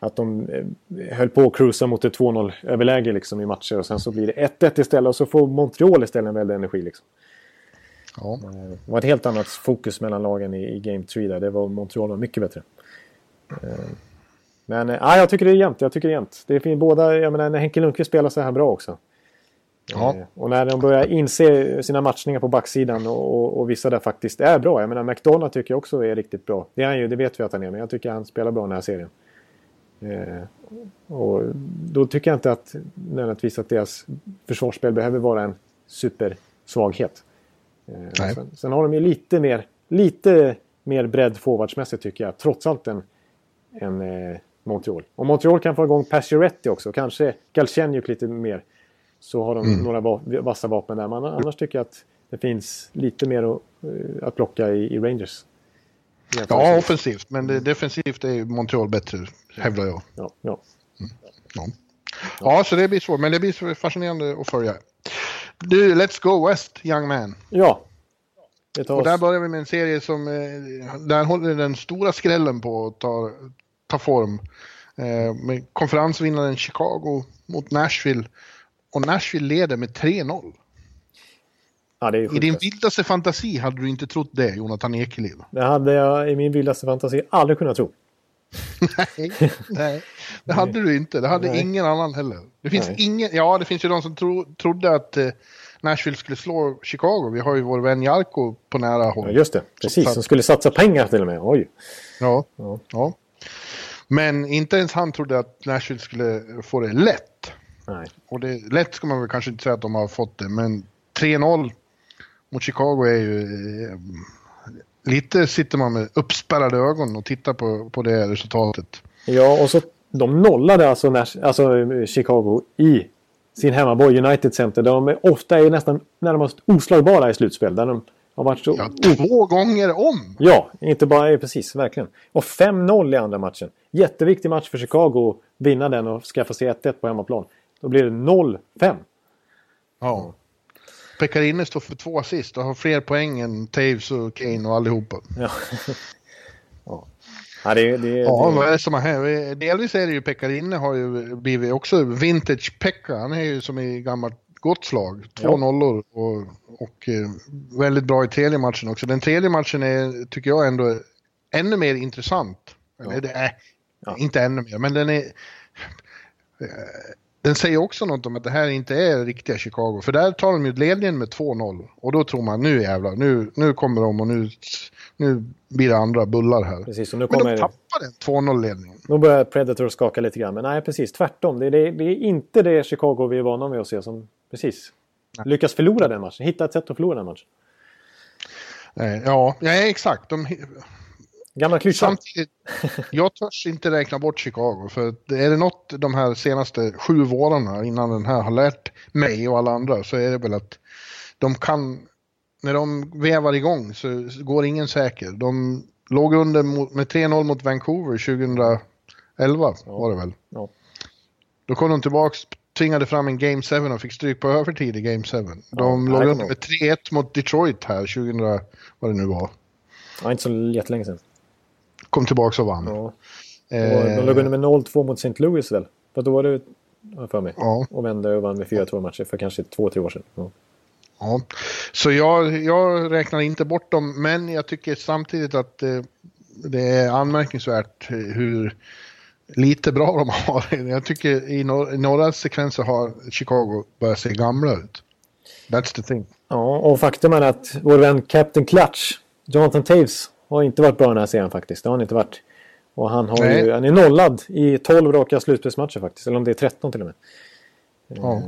B: att de eh, höll på att cruisa mot ett 2-0 överläge liksom i matcher och sen så blir det 1-1 istället och så får Montreal istället en väldig energi liksom.
C: Ja.
B: Det var ett helt annat fokus mellan lagen i, i Game 3 där. Det var Montreal var mycket bättre. Eh, Men eh, ja, jag tycker det är jämnt. Jag tycker det är jämnt. Det fint, båda, jag menar när Henke Lundqvist spelar så här bra också.
C: Ja.
B: Eh, Och när de börjar inse sina matchningar på backsidan och, och, och vissa där faktiskt är bra. Jag menar McDonald tycker jag också är riktigt bra. Det är han ju, det vet vi att han är. Men jag tycker han spelar bra i den här serien. Eh, och då tycker jag inte att nödvändigtvis att deras försvarsspel behöver vara en supersvaghet. Eh, sen, sen har de ju lite mer, lite mer bredd forwardsmässigt tycker jag. Trots allt en, en eh, Montreal. Om Montreal kan få igång Pacioretty också, kanske Galchenyuk lite mer. Så har de
C: Mm.
B: några va vassa vapen där. Men annars tycker jag att det finns lite mer att, eh, att plocka i, i Rangers.
C: Ja, offensivt. Men det, defensivt är Montreal bättre, hävdar jag.
B: ja, ja.
C: Ja. ja, så det blir svårt. Men det blir så fascinerande att följa. Du, Let's Go West, Young Man.
B: ja.
C: Och där börjar vi med en serie som, eh, där håller den stora skrällen på att ta, ta form. Eh, med konferensvinnaren Chicago mot Nashville. Och Nashville leder med 3-0.
B: Ja,
C: I din vildaste fantasi hade du inte trott det, Jonathan Ekeliv.
B: det hade jag i min vildaste fantasi aldrig kunnat tro.
C: Nej, nej, det hade du inte. Det hade
B: Nej.
C: ingen annan heller. Det finns ingen, ja det finns ju de som tro, trodde att eh, Nashville skulle slå Chicago. Vi har ju vår vän Jarko på nära
B: Ja,
C: håll.
B: just det. Precis, som skulle satsa pengar till och med. Oj.
C: Ja,
B: Ja.
C: ja. Men inte ens han trodde att Nashville skulle få det lätt.
B: Nej.
C: Och det, lätt ska man väl kanske inte säga att de har fått det, men 3-0 mot Chicago är ju... Eh, lite sitter man med uppspärrade ögon och tittar på, på det resultatet.
B: Ja, och så de nollade alltså, Nash, alltså eh, Chicago i sin hemmaborg United Center. Där de är, ofta är nästan närmast oslagbara i slutspel. Där de har varit så...
C: Ja, två gånger om!
B: Ja, inte bara... eh, Precis, verkligen. Och 5-0 i andra matchen. Jätteviktig match för Chicago att vinna den och skaffa sig 1-1 på hemmaplan. Då blir det 0-5.
C: Ja. Pekarinne står för två assist och har fler poäng än Taves och Kane och allihopa.
B: Ja. ja. ja, det, det,
C: Ja,
B: det,
C: vad är det som har hänt? Delvis är det ju Pekarinne har ju blivit också vintage Pekka. Han är ju som i gammalt gott slag. Två
B: Ja.
C: nollor och, och eh, väldigt bra i tredje matchen också. Den tredje matchen är, tycker jag ändå, ännu mer intressant. Eller det är
B: Ja.
C: inte ännu mer, men den är... Den säger också något om att det här inte är riktiga Chicago. För där tar de ju ledningen med 2-0. Och då tror man nu jävlar, nu, nu kommer de och nu, nu blir det andra bullar här.
B: precis, och nu
C: Men
B: kommer...
C: de tappar den 2-0-ledningen.
B: Nu börjar Predator skaka lite grann. Men nej, precis tvärtom. Det är, det, det är inte det Chicago vi är vana vid att se som precis lyckas förlora den matchen. Hitta ett sätt att förlora den matchen.
C: Eh, Ja, ja exakt. De,
B: Gamla klyschan.
C: samtidigt, jag törs inte räkna bort Chicago. För är det något de här senaste sju vårarna innan den här har lärt mig och alla andra så är det väl att de kan, när de vävar igång så går ingen säker. De låg under mot, med 3-0 mot Vancouver 2011 11 var det väl?
B: Ja.
C: Då kom de tillbaks, tvingade fram en Game 7 och fick stryk på övertid i Game 7. De
B: Ja,
C: låg under med 3-1 mot Detroit här 2000, vad det nu var.
B: Ja, inte så jättelänge sedan.
C: Kom tillbaks och vann.
B: Ja.
C: Eh,
B: de låg under med 0-2 mot St. Louis väl? För då var det, för mig.
C: ja,
B: Och vände och vann med 4-2 matcher för kanske 2-3 år sedan. Ja.
C: ja. Så jag, jag räknar inte bort dem, men jag tycker samtidigt att eh, det är anmärkningsvärt hur lite bra de har. Jag tycker i några sekvenser har Chicago börjat se gamla ut. That's the thing.
B: ja, och faktum är att vår vän Captain Clutch, Jonathan Taves, har inte varit bra den här serien faktiskt. Det har han inte varit. Och han, har
C: Nej.
B: ju, han är nollad i 12 raka slutspelsmatcher faktiskt. Eller om det är 13 till och med.
C: Ja.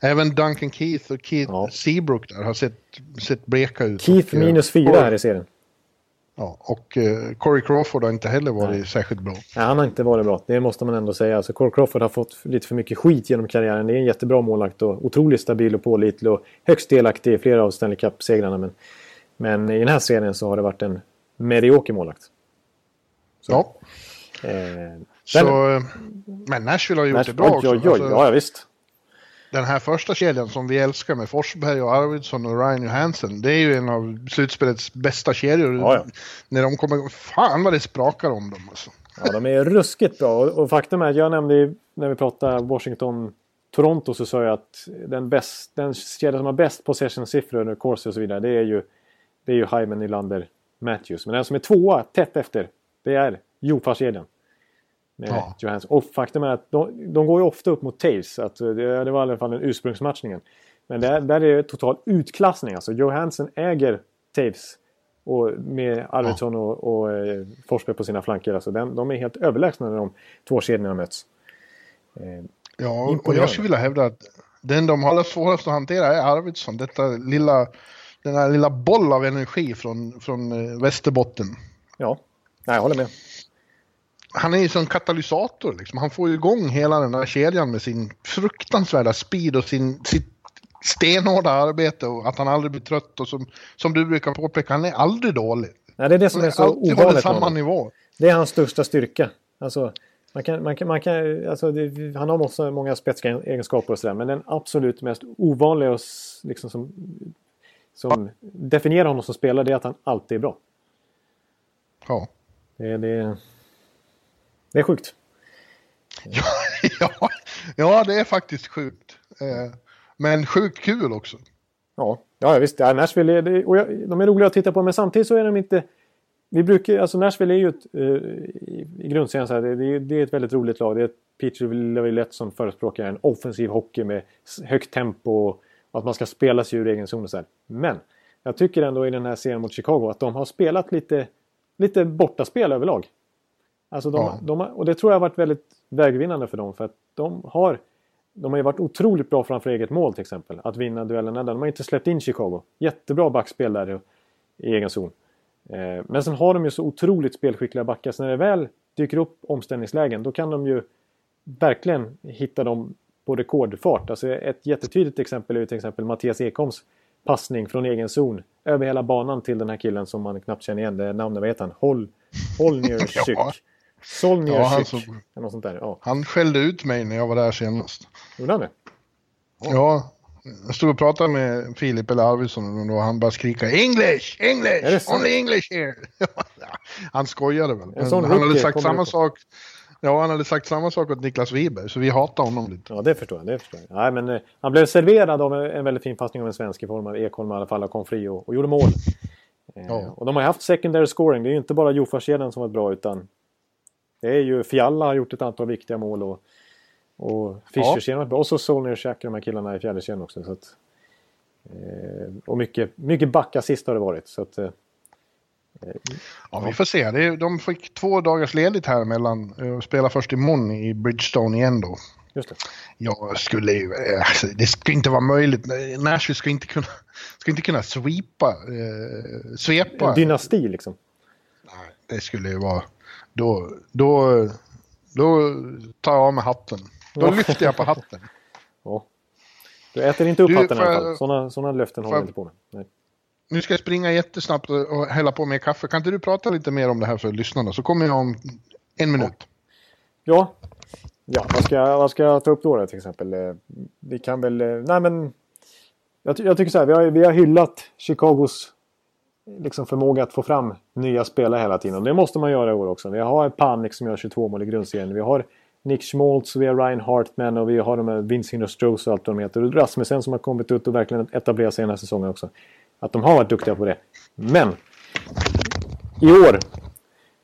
C: Även Duncan Keith och Keith
B: Ja.
C: Seabrook där har sett, sett bleka ut.
B: Keith
C: Och, eh,
B: minus 4
C: Cor-
B: här i serien.
C: Ja, och uh, Corey Crawford har inte heller varit särskilt bra.
B: Nej, han har inte varit bra. Det måste man ändå säga. Alltså, Cole Crawford har fått lite för mycket skit genom karriären. Det är en jättebra målvakt och otroligt stabil och pålitlig och högst delaktig i flera av Stanley Cup-segrarna. Men, men i den här serien så har det varit en medioker målvakt.
C: Ja,
B: Eh,
C: så, men Nashville har gjort
B: Nash-
C: det bra
B: oj,
C: också.
B: oj, oj,
C: Alltså,
B: ja, ja, visst.
C: Den här första kedjan som vi älskar med Forsberg och Arvidsson och Ryan Johansson. Det är ju en av slutspelets bästa kedjor.
B: Ja, ja.
C: När de kommer, fan vad det sprakar om dem alltså.
B: Ja, de är ruskigt bra. Och, och faktum är att jag nämnde när vi pratade Washington-Toronto så sa jag att den, bäst, den kedja som har bäst possession-siffror Corsi och så vidare det är ju, det är ju Hyman, Nylander, Matthews. Men den som är tvåa tätt efter det är Jofa-kedjan. Med
C: Ja.
B: Johansson. Och faktum är att de, de går ju ofta upp mot Taves. Att det, det var i alla fall den ursprungsmatchningen. Men där, där är det total utklassning. Alltså Johansson äger Taves. Och med Arvidsson och, och eh, Forsberg på sina flanker. Alltså den, de är helt överlägsna när de två kedjorna möts. Eh,
C: Ja, och jag skulle vilja hävda att den de har allra svårast att hantera är Arvidsson. Detta lilla, den här lilla boll av energi från, från eh, Västerbotten.
B: ja, Nej, jag håller med.
C: Han är ju som katalysator liksom. Han får ju igång hela den här kedjan med sin fruktansvärda speed och sin, sitt stenhårda arbete och att han aldrig blir trött och som, som du brukar påpeka, han är aldrig dålig.
B: Nej, det är det som
C: Han
B: är så ovanligt
C: samma nivå.
B: Det är hans största styrka. Alltså, man kan, man kan, man kan, alltså det, han har också många spetsiga egenskaper och sådär. Men den absolut mest ovanliga och liksom som, som definierar honom som spelare det är att han alltid är bra.
C: Ja.
B: Det, det, det är sjukt.
C: ja, ja, det är faktiskt sjukt. Eh, Men sjukt kul också.
B: Ja, ja visst. Ja, Nashville är, och jag, de är roliga att titta på men samtidigt så är de inte... Vi brukar, alltså Nashville är ju ett, eh, i, i grundserien så här, det, det, är ett väldigt roligt lag. Det är Peter Laviolette som förespråkar en offensiv hockey med högt tempo och att man ska spela sig ur egen zon och så här. Men jag tycker ändå i den här serien mot Chicago att de har spelat lite, lite bortaspel överlag. Alltså de,
C: Ja.
B: de har, och det tror jag har varit väldigt vägvinnande för dem för att de har de har ju varit otroligt bra framför eget mål till exempel. Att vinna duellerna där. De har inte släppt in Chicago. Jättebra backspel där i, i egen zon. Eh, men sen har de ju så otroligt spelskickliga backar. Så när det väl dyker upp omställningslägen då kan de ju verkligen hitta dem på rekordfart. Alltså ett jättetydligt exempel är till exempel Mattias Ekholms passning från egen zon över hela banan till den här killen som man knappt känner igen. Det namnet, vad heter han? Hol, Holnierczyk.
C: Ja.
B: Solnierczyk.
C: Ja, han
B: något sånt där. Ja,
C: Han skällde ut mig när jag var där senast.
B: gjorde han det?
C: Ja, jag stod och pratade med Filip eller Arvidsson och han bara skrika English,
B: Är
C: English, only English here. Han skojade väl. Han hade sagt samma sak. Ja, han hade sagt samma sak åt Niklas Wiberg, så vi hatar honom lite.
B: Ja, det förstår jag. Det förstår jag. Nej, men, eh, han blev serverad av en, en väldigt fin passning av en svensk i form av Ekholm i alla fall och kom fri och, och gjorde mål. Eh,
C: Ja.
B: Och de har haft secondary scoring. Det är ju inte bara Jofa-kedjan som varit bra utan det är ju Fialla har gjort ett antal viktiga mål och, och Fischer-kedjan har varit bra. Och så Solner och de här killarna i fjärde kedjan också. Så att, eh, och mycket, mycket backassist har det varit. Så att, eh,
C: Ja, vi får se. De fick två dagars ledigt här mellan eh, och spela först imorgon i Bridgestone igen då.
B: just det.
C: Jag skulle ju, eh, alltså, det ska inte vara möjligt. Nashville ska inte kunna, ska inte kunna sweepa, eh, svepa.
B: En dynasti liksom.
C: Nej, det skulle ju vara, då, då, då tar jag av mig hatten. Då lyfter jag på hatten.
B: Ja. Du äter inte upp
C: Du,
B: hatten i alla fall. Sådana, sådana löften håller jag- inte på med. Nej.
C: Nu ska jag springa jättesnabbt och hälla på mer kaffe. Kan inte du prata lite mer om det här för lyssnarna? Så kommer jag om en minut.
B: Ja. Ja, vad ska, jag, vad ska jag ta upp då, då till exempel? Eh, vi kan väl... Eh, nej men... Jag, jag tycker så här, vi har, vi har hyllat Chicagos liksom förmåga att få fram nya spelare hela tiden. Det måste man göra i år också. Vi har Panik som gör 22 mål i grundserien. Vi har Nick Schmaltz, vi har Ryan Hartman och vi har de här Vincent och och allt vad de heter. Och Rasmussen som har kommit ut och verkligen etablerat sig den här säsongen också. Att de har varit duktiga på det. Men! I år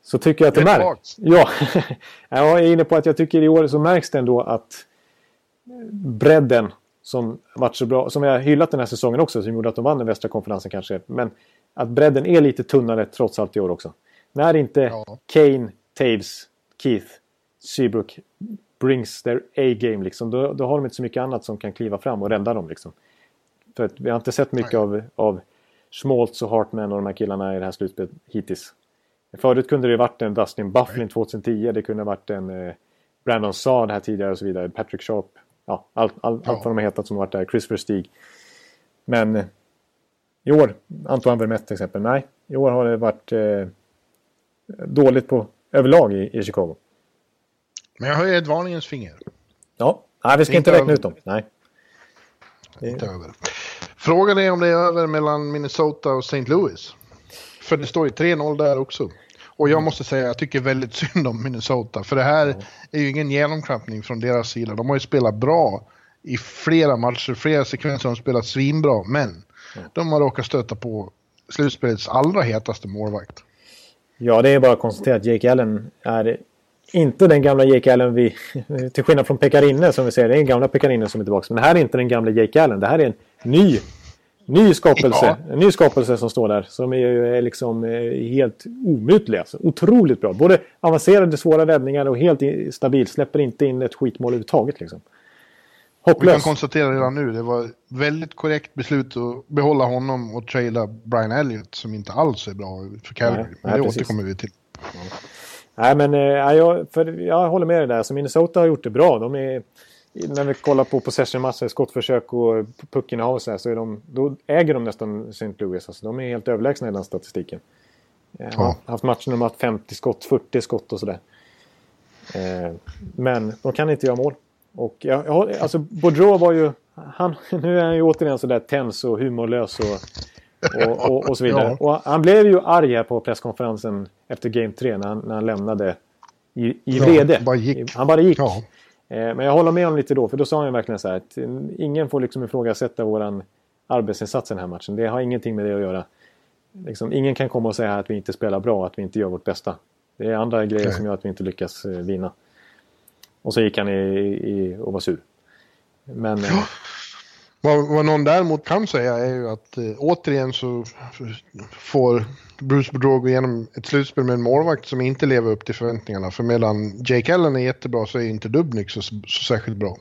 B: så tycker jag att det märks. Ja, jag är inne på att jag tycker i år så märks det ändå att bredden som varit så bra, som vi har hyllat den här säsongen också, som gjorde att de vann den västra konferensen kanske. Men att bredden är lite tunnare trots allt i år också. När inte ja. Kane, Taves, Keith, Seabrook brings their A-game liksom, då, då, har de inte så mycket annat som kan kliva fram och rädda dem liksom. För att vi har inte sett mycket av, av Schmaltz och Hartman och de här killarna i det här slutspelet hittills. Förut kunde det varit en Dustin Bufflin 2010, det kunde varit en eh, Brandon Saad här tidigare och så vidare, Patrick Sharp, ja, allt, all, ja. allt vad de har hetat som har varit där, Chris Verstig. Men eh, i år, Antoine Vermette till exempel, nej, i år har det varit eh, dåligt på överlag i, i Chicago.
C: Men jag höjer ett varningens finger.
B: Ja, nej, vi ska inte, inte räkna ut dem. Nej.
C: Inte över. Frågan är om det är över mellan Minnesota och St. Louis. För det står ju 3-0 där också. Och jag måste säga, jag tycker väldigt synd om Minnesota. För det här är ju ingen genomklappning från deras sida. De har ju spelat bra i flera matcher, flera sekvenser har de spelat svinbra. Men de har råkat stöta på slutspelets allra hetaste målvakt.
B: Ja, det är bara att konstatera att Jake Allen är inte den gamla Jake Allen vi... Till skillnad från Pekarinne som vi säger, det är en gamla Pekarinne som är tillbaka. Men det här är inte den gamla Jake Allen, det här är en ny Ny skapelse, ja. en ny skapelse som står där. Som är, är liksom helt omutlig. Alltså. Otroligt bra. Både avancerade svåra räddningar och helt stabil. Släpper inte in ett skitmål överhuvudtaget. Liksom.
C: Hopplös. Vi kan konstatera redan nu, det var väldigt korrekt beslut att behålla honom och trada Brian Elliott som inte alls är bra för Calgary. Men det precis. återkommer vi till.
B: Nej, men äh, jag, för, jag håller med dig där. Så Minnesota har gjort det bra. De är när vi kollar på possession-massor, skottförsök och puckinnehav så, här, så är de, då äger de nästan St. Louis. Alltså, de är helt överlägsna i den statistiken. Eh, ja. Haft matcher där de har 50 skott, 40 skott och sådär. Eh, men de kan inte göra mål. Och jag, jag, alltså Baudreau var ju... Han, nu är han ju återigen sådär tens och humorlös och, och, och, och så vidare. Ja. Och han blev ju arg här på presskonferensen efter Game 3 när han, när han lämnade i, i ja, vrede. Bara han bara gick. Ja. Eh, men jag håller med honom lite då, för då sa han verkligen så här att ingen får liksom ifrågasätta våran arbetsinsats i den här matchen. Det har ingenting med det att göra. Liksom, ingen kan komma och säga att vi inte spelar bra, att vi inte gör vårt bästa. Det är andra grejer Nej. som gör att vi inte lyckas eh, vinna. Och så gick han i, i, och var sur. Men... Ja.
C: Vad, vad någon däremot kan säga är ju att eh, återigen så får Bruce Boudreau gå igenom ett slutspel med en målvakt som inte lever upp till förväntningarna. För medan Jake Allen är jättebra så är inte Dubnik så, så särskilt bra.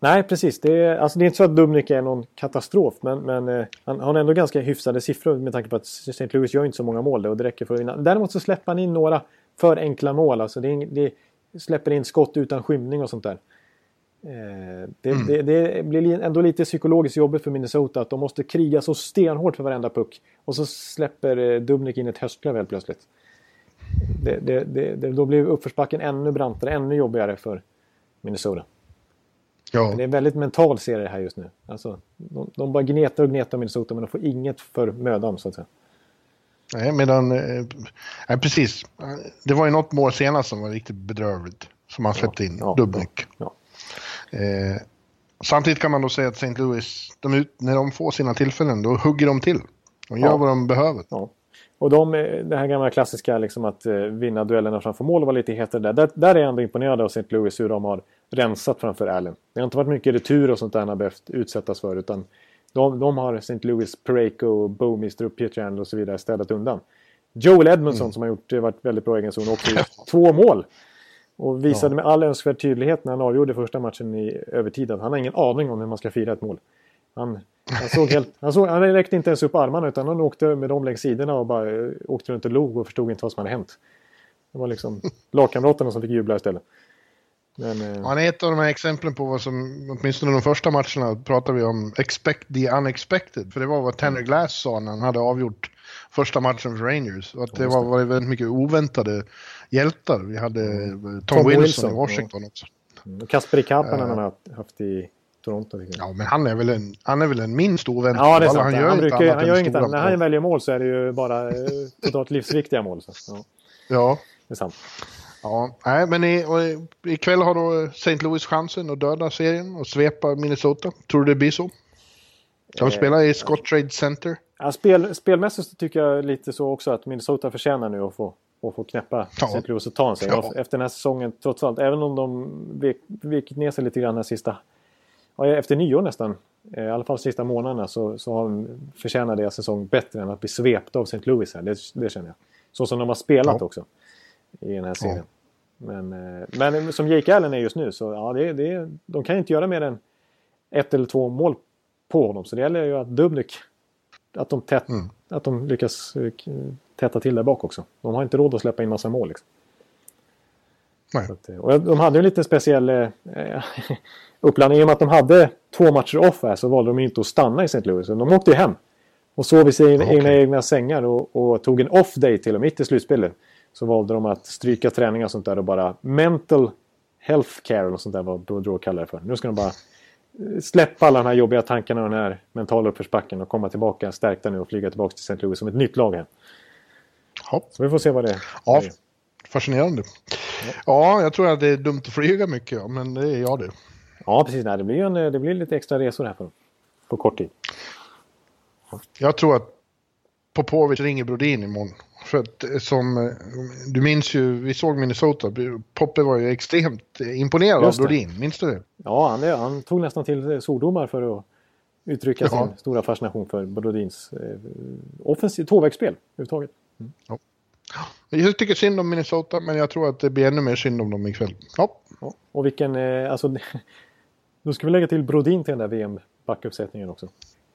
B: Nej, precis. Det är, alltså det är inte så att Dubnik är någon katastrof, men, men eh, han har ändå ganska hyfsade siffror med tanke på att St. Louis gör inte så många mål och det räcker för att vinna. Däremot så släpper han in några för enkla mål. Alltså det, är, det släpper in skott utan skymning och sånt där. Eh, det, mm. det, det, blir ändå lite psykologiskt jobbigt för Minnesota att de måste kriga så stenhårt för varenda puck. Och så släpper eh, Dubnik in ett höstlöv helt plötsligt. Det, då blir uppförsbacken ännu brantare, ännu jobbigare för Minnesota. Ja. Det är en väldigt mental serie här just nu. Alltså, de, de bara gnetar och gnetar Minnesota men de får inget för mödan så att säga.
C: Nej, medan... Eh, precis. Det var ju något mål senast som var riktigt bedrövligt. Som han släppte in, ja, Dubnik. Ja, Eh, samtidigt kan man då säga att St. Louis, de när de får sina tillfällen, då hugger de till. De gör ja. vad de behöver. Ja.
B: Och de, eh, det här gamla klassiska liksom att eh, vinna duellerna framför mål och vara lite hetare där. där. Där är jag ändå imponerad av St. Louis hur de har rensat framför Allen. Det har inte varit mycket retur och sånt där han har behövt utsättas för. Utan de, de har St. Louis, Pareko, Bowmister och Pietrangelo och så vidare städat undan. Joel Edmondson mm. som har gjort, varit väldigt bra i egen zon också två mål. Och visade ja. med all önskvärd tydlighet när han avgjorde första matchen i övertid att han har ingen aning om hur man ska fira ett mål. Han, han, såg helt, han, såg, han räckte inte ens upp armarna utan han åkte med dem längs sidorna och bara eh, åkte runt och log och förstod inte vad som hade hänt. Det var liksom lagkamraterna som fick jubla istället.
C: Men, eh... Han är ett av de här exemplen på vad som, åtminstone de första matcherna pratar vi om expect the unexpected. För det var vad Tanner Glass sa när han hade avgjort första matchen för Rangers. Och att det var, var väldigt mycket oväntade hjältar. Vi hade Tom, Tom Wilson, Wilson, i Washington ja. också.
B: Mm. Kasperi Kapanen uh, har han haft i Toronto.
C: Ja, men han är väl en, han är väl en minst oväntad.
B: Ja, det är sant. Han gör, han brukar, han gör inget annat. När han väljer mål så är det ju bara eh, totalt livsviktiga mål. Så. Ja.
C: ja.
B: Det är sant.
C: Ja, nej, men i, och, ikväll har då St. Louis chansen att döda serien och svepa Minnesota. Tror du det blir så? De spelar i Scott Trade Center.
B: Ja, spel, spelmässigt tycker jag lite så också att Minnesota förtjänar nu att få, att få knäppa ja. St. Louis och ta en sig. Ja. Efter den här säsongen, trots allt, även om de vikit ner sig lite grann den sista... Ja, efter nyår nästan, eh, i alla fall sista månaderna, så, så har förtjänar deras säsong bättre än att bli svept av St. Louis här. Det, det känner jag. Så som de har spelat också i den här serien. Men, eh, men som Jake Allen är just nu så ja, det, det, de kan inte göra mer än ett eller två mål på honom. Så det gäller ju att Dubnik att de, tätt, mm. att de lyckas eh, täta till där bak också. De har inte råd att släppa in massa mål. Liksom. Att, eh, och de hade en lite speciell eh, upplandning. I och med att de hade två matcher off här så valde de inte att stanna i St. Louis. De åkte ju hem. Och sov i sina okay. egna, egna sängar och, och, tog en off day till och mitt i slutspelet. Så valde de att stryka träningar och sånt där och bara mental health care och sånt där vad Boudreau kallar det för. Nu ska de bara släppa alla de här jobbiga tankarna och den här mentala uppförsbacken och komma tillbaka stärkta nu och flyga tillbaka till St. Louis som ett nytt lag här. Ja. Så vi får se vad det är.
C: Ja, fascinerande. Ja. ja, jag tror att det är dumt att flyga mycket, ja, men det är jag det.
B: Ja, precis. Nej, det, blir en, det blir lite extra resor här på, på kort tid.
C: Jag tror att Popovic ringer Brodin imorgon för att eh, som, eh, du minns ju, vi såg Minnesota, Poppe var ju extremt imponerad av Brodin, minns du det?
B: Ja, han, han tog nästan till svordomar för att uttrycka ja. sin stora fascination för Brodins eh, offensiv tvåvägsspel överhuvudtaget. Mm. Ja.
C: Jag tycker synd om Minnesota, men jag tror att det blir ännu mer synd om dem ikväll. Ja.
B: ja. Och vilken, eh, alltså, då ska vi lägga till Brodin till den där VM-backuppsättningen också.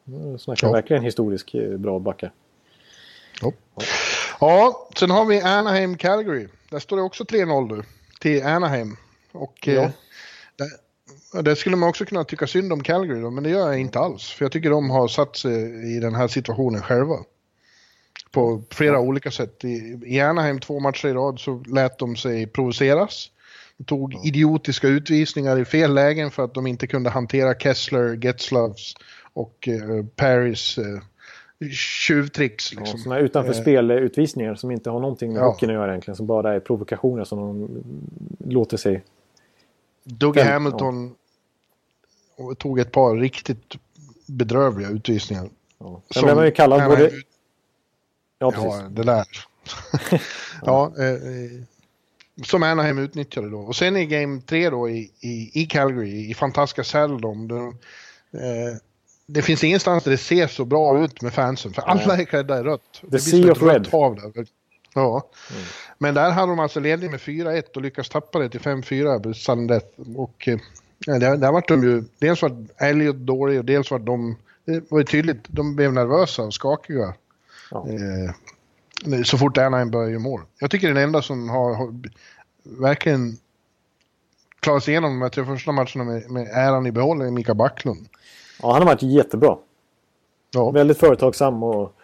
B: Nu snackar ja. verkligen historisk bra backar.
C: Ja. Ja, sen har vi Anaheim Calgary. Där står det också 3-0 nu till Anaheim. Och ja. eh, där, där, skulle man också kunna tycka synd om Calgary då, men det gör jag inte alls. För jag tycker de har satt sig i den här situationen själva. På flera olika sätt. I, I Anaheim två matcher i rad så lät de sig provoceras. De tog idiotiska utvisningar i fel lägen för att de inte kunde hantera Kessler, Getzlavs och eh, Paris eh, tjuvtricks. Liksom.
B: Ja, sådana utanför eh. spelutvisningar som inte har någonting med ja. hockeyn att göra egentligen. Som bara är provokationer som de låter sig...
C: Dougie Hamilton ja. tog ett par riktigt bedrövliga utvisningar.
B: Ja. Sen blev man ju kallad både...
C: Ja, precis. Ja, det där. ja, eh, eh, som Anaheim utnyttjade då. Och sen i Game 3 då i, i, i Calgary, i fantastiska Saddledome. Eh, det finns ingenstans där det ser så bra ut med fansen. För alla är klädda i rött.
B: The Sea of Red.
C: Ja. Mm. Men där hade de alltså ledning med 4-1 och lyckats tappa det till 5-4 sudden death. Och eh, där, där var de ju, dels var Elliot dålig och dels var de, det var ju tydligt, de blev nervösa och skakiga. Ja. Eh, så fort Anaheim började göra mål. Jag tycker den enda som har, har verkligen klarat sig igenom de här tre första matcherna med, med äran i behåll är Mika Backlund.
B: Ja, han har varit jättebra. Ja. Väldigt företagsam och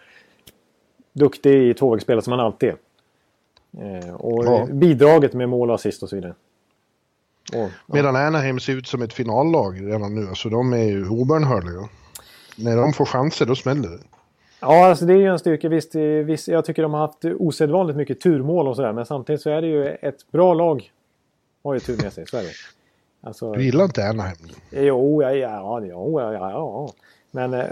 B: duktig i tvåvägsspel som han alltid är. Eh, och ja. bidraget med mål och assist och så vidare.
C: Och, ja. Medan Anaheim ser ut som ett finallag redan nu. Alltså de är ju obönhörliga. När de får chanser då smäller det.
B: Ja, alltså det är ju en styrka. Visst, visst, jag tycker de har haft osedvanligt mycket turmål och sådär. Men samtidigt så är det ju ett bra lag. Har ju tur med sig, det.
C: Alltså, du gillar inte Anaheim?
B: Jo, ja, ja, ja, ja, ja. Men... Eh,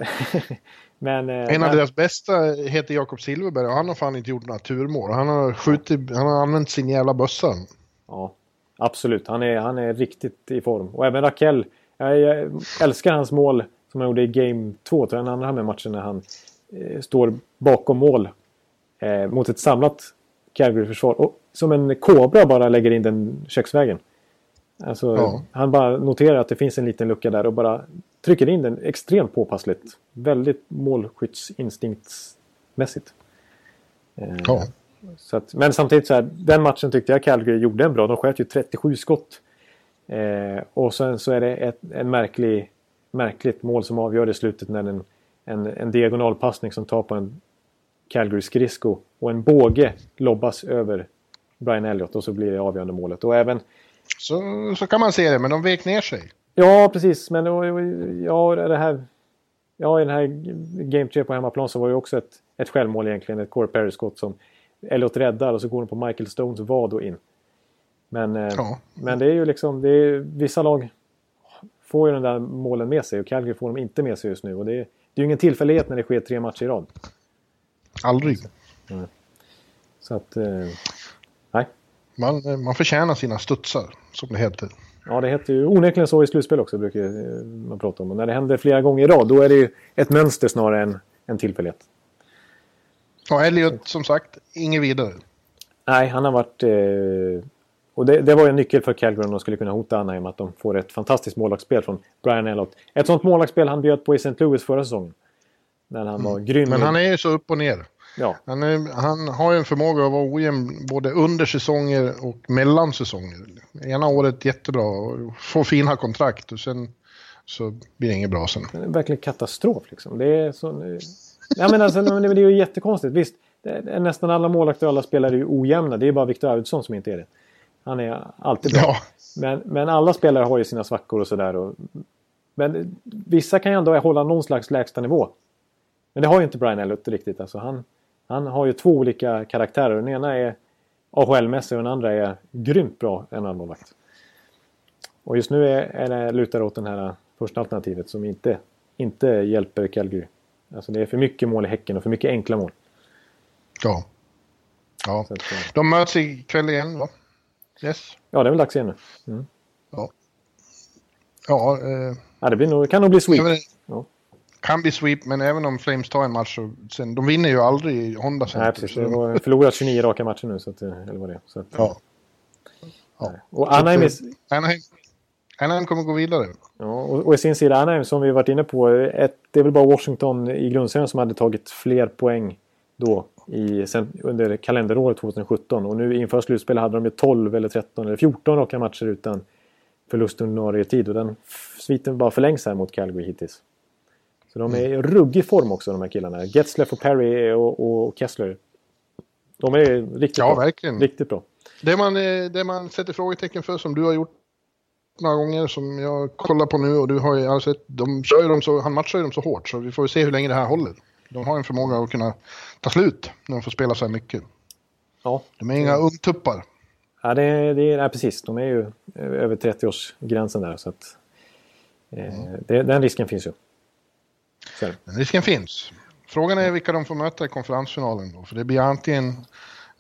B: men
C: eh, en av men, deras bästa heter Jakob Silverberg och han har fan inte gjort några turmål. Han har, skjutit, han har använt sin jävla bössa.
B: Ja, absolut. Han är, han är riktigt i form. Och även Rakell. Jag, jag älskar hans mål som han gjorde i Game 2, tror jag, den andra med matchen när han eh, står bakom mål eh, mot ett samlat Calgary-försvar. Och som en kobra bara lägger in den köksvägen. Alltså, ja. Han bara noterar att det finns en liten lucka där och bara trycker in den extremt påpassligt. Väldigt målskyddsinstinktsmässigt. Eh, ja. Så att, men samtidigt så här, den matchen tyckte jag Calgary gjorde en bra. De sköt ju 37 skott. Eh, och sen så är det ett en märklig, märkligt mål som avgör i slutet när en, en, en diagonalpassning som tar på en Calgary skridsko och en båge lobbas över Brian Elliott och så blir det avgörande målet. Och även...
C: Så, så kan man se det, men de vek ner sig.
B: Ja, precis. Men ja, det här... Ja, i den här Game 3 på hemmaplan så var det också ett, ett självmål egentligen. Ett Corey Perry-skott som Elliot räddar och så går den på Michael Stones vad och in. Men, eh, ja. men det är ju liksom... Det är, vissa lag får ju den där målen med sig och Calgary får dem inte med sig just nu. Och det, är, det är ju ingen tillfällighet när det sker tre matcher i rad.
C: Aldrig.
B: Mm. Så att... Eh, nej.
C: Man, eh, man förtjänar sina studsar, som det heter.
B: Ja, det heter ju onekligen så i slutspel också, brukar eh, man prata om. Och när det händer flera gånger i rad, då är det ju ett mönster snarare än en tillfällighet.
C: Och Elliot, som sagt, inget vidare.
B: Nej, han har varit... Eh, och det, det, var en nyckel för Calgary om de skulle kunna hota Anaheim, att de får ett fantastiskt målvaktsspel från Brian Elliott. Ett sånt målvaktsspel han bjöd på i St. Louis förra säsongen. När han var mm. grym.
C: Men han är ju så upp och ner. Ja. Han, är, han har ju en förmåga att vara ojämn både under säsonger och mellan säsonger. Ena året jättebra och får fina kontrakt och sen så blir det inget bra sen.
B: Det är verkligen katastrof liksom. Det är så... Ja, men alltså, det är ju jättekonstigt. Visst, nästan alla målvakter och alla spelare är ju ojämna. Det är bara Victor Arvidsson som inte är det. Han är alltid bra. Ja. Men, men alla spelare har ju sina svackor och sådär. Men vissa kan ju ändå hålla någon slags lägsta nivå. Men det har ju inte Brian Elliott riktigt. Alltså han, han har ju två olika karaktärer. Den ena är AHL-mässig och den andra är grymt bra NHL-målvakt. Och just nu är, är det, lutar åt det här första alternativet som inte, inte hjälper Calgary. Alltså det är för mycket mål i Häcken och för mycket enkla mål.
C: Ja. Ja. Att, eh, De möts ikväll igen va? Yes.
B: Ja, det är väl dags igen nu. Mm.
C: Ja. Ja, eh...
B: ja, det blir nog, kan nog bli sweep.
C: Även, ja. Kan bli sweep, men även om Flames tar en match så sen, de vinner ju aldrig i Honda
B: Center. Nej, precis. De har förlorat 29 raka matcher nu, så att, eller vad det är. Så att, ja. ja. Och Anaheim, är...
C: Anaheim, Anaheim kommer gå vidare.
B: Ja, och, och i sin sida Anaheim som vi varit inne på. Ett, det är väl bara Washington i grundserien som hade tagit fler poäng då i, sen, under kalenderåret 2017. Och nu inför slutspelet hade de ju 12 eller 13 eller 14 raka matcher utan förlust under ordinarie tid. Och den sviten bara förlängs här mot Calgary hittills. Så de är i ruggig form också de här killarna. Getzleff och Perry och, och Kessler. De är riktigt
C: ja,
B: bra.
C: Verkligen.
B: Riktigt bra.
C: Det man, eh, det man sätter frågetecken för som du har gjort några gånger som jag kollar på nu och du har ju alltså, de kör ju dem så, han matchar ju dem så hårt så vi får se hur länge det här håller. De har en förmåga att kunna ta slut när de får spela så här mycket. Ja. De är inga ungtuppar.
B: Ja, det, det är, ja, precis. De är ju över 30-årsgränsen där. Så att, eh, mm. det, den risken finns ju.
C: Så. Den risken finns. Frågan är vilka de får möta i konferensfinalen. Då, för det blir antingen,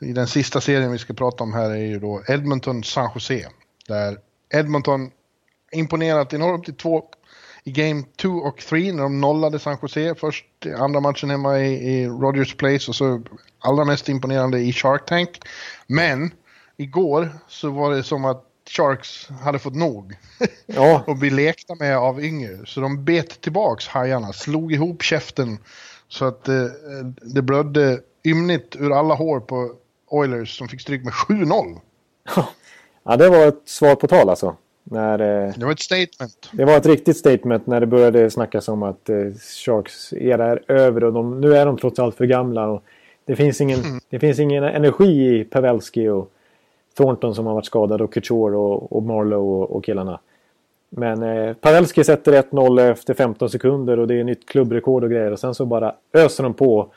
C: i den sista serien vi ska prata om här är ju då Edmonton-San Jose. Där Edmonton imponerat enormt i två i Game 2 och 3 när de nollade San Jose. Först andra matchen hemma i, i Rogers Place och så allra mest imponerande i Shark Tank. Men igår så var det som att Sharks hade fått nog. Ja. och bli lekta med av yngre. Så de bet tillbaks hajarna, slog ihop käften så att eh, det blödde ymnigt ur alla hår på Oilers som fick stryk med 7-0.
B: Ja, det var ett svar på tal alltså. När,
C: eh, det var ett statement.
B: Det var ett riktigt statement när det började snackas om att eh, Sharks era är över och de, nu är de trots allt för gamla. Och det, finns ingen, mm. det finns ingen energi i Pavelski och Thornton som har varit skadad och Couture och, och Marlowe och, och killarna. Men eh, Pavelski sätter 1-0 efter 15 sekunder och det är nytt klubbrekord och grejer. Och sen så bara öser de på.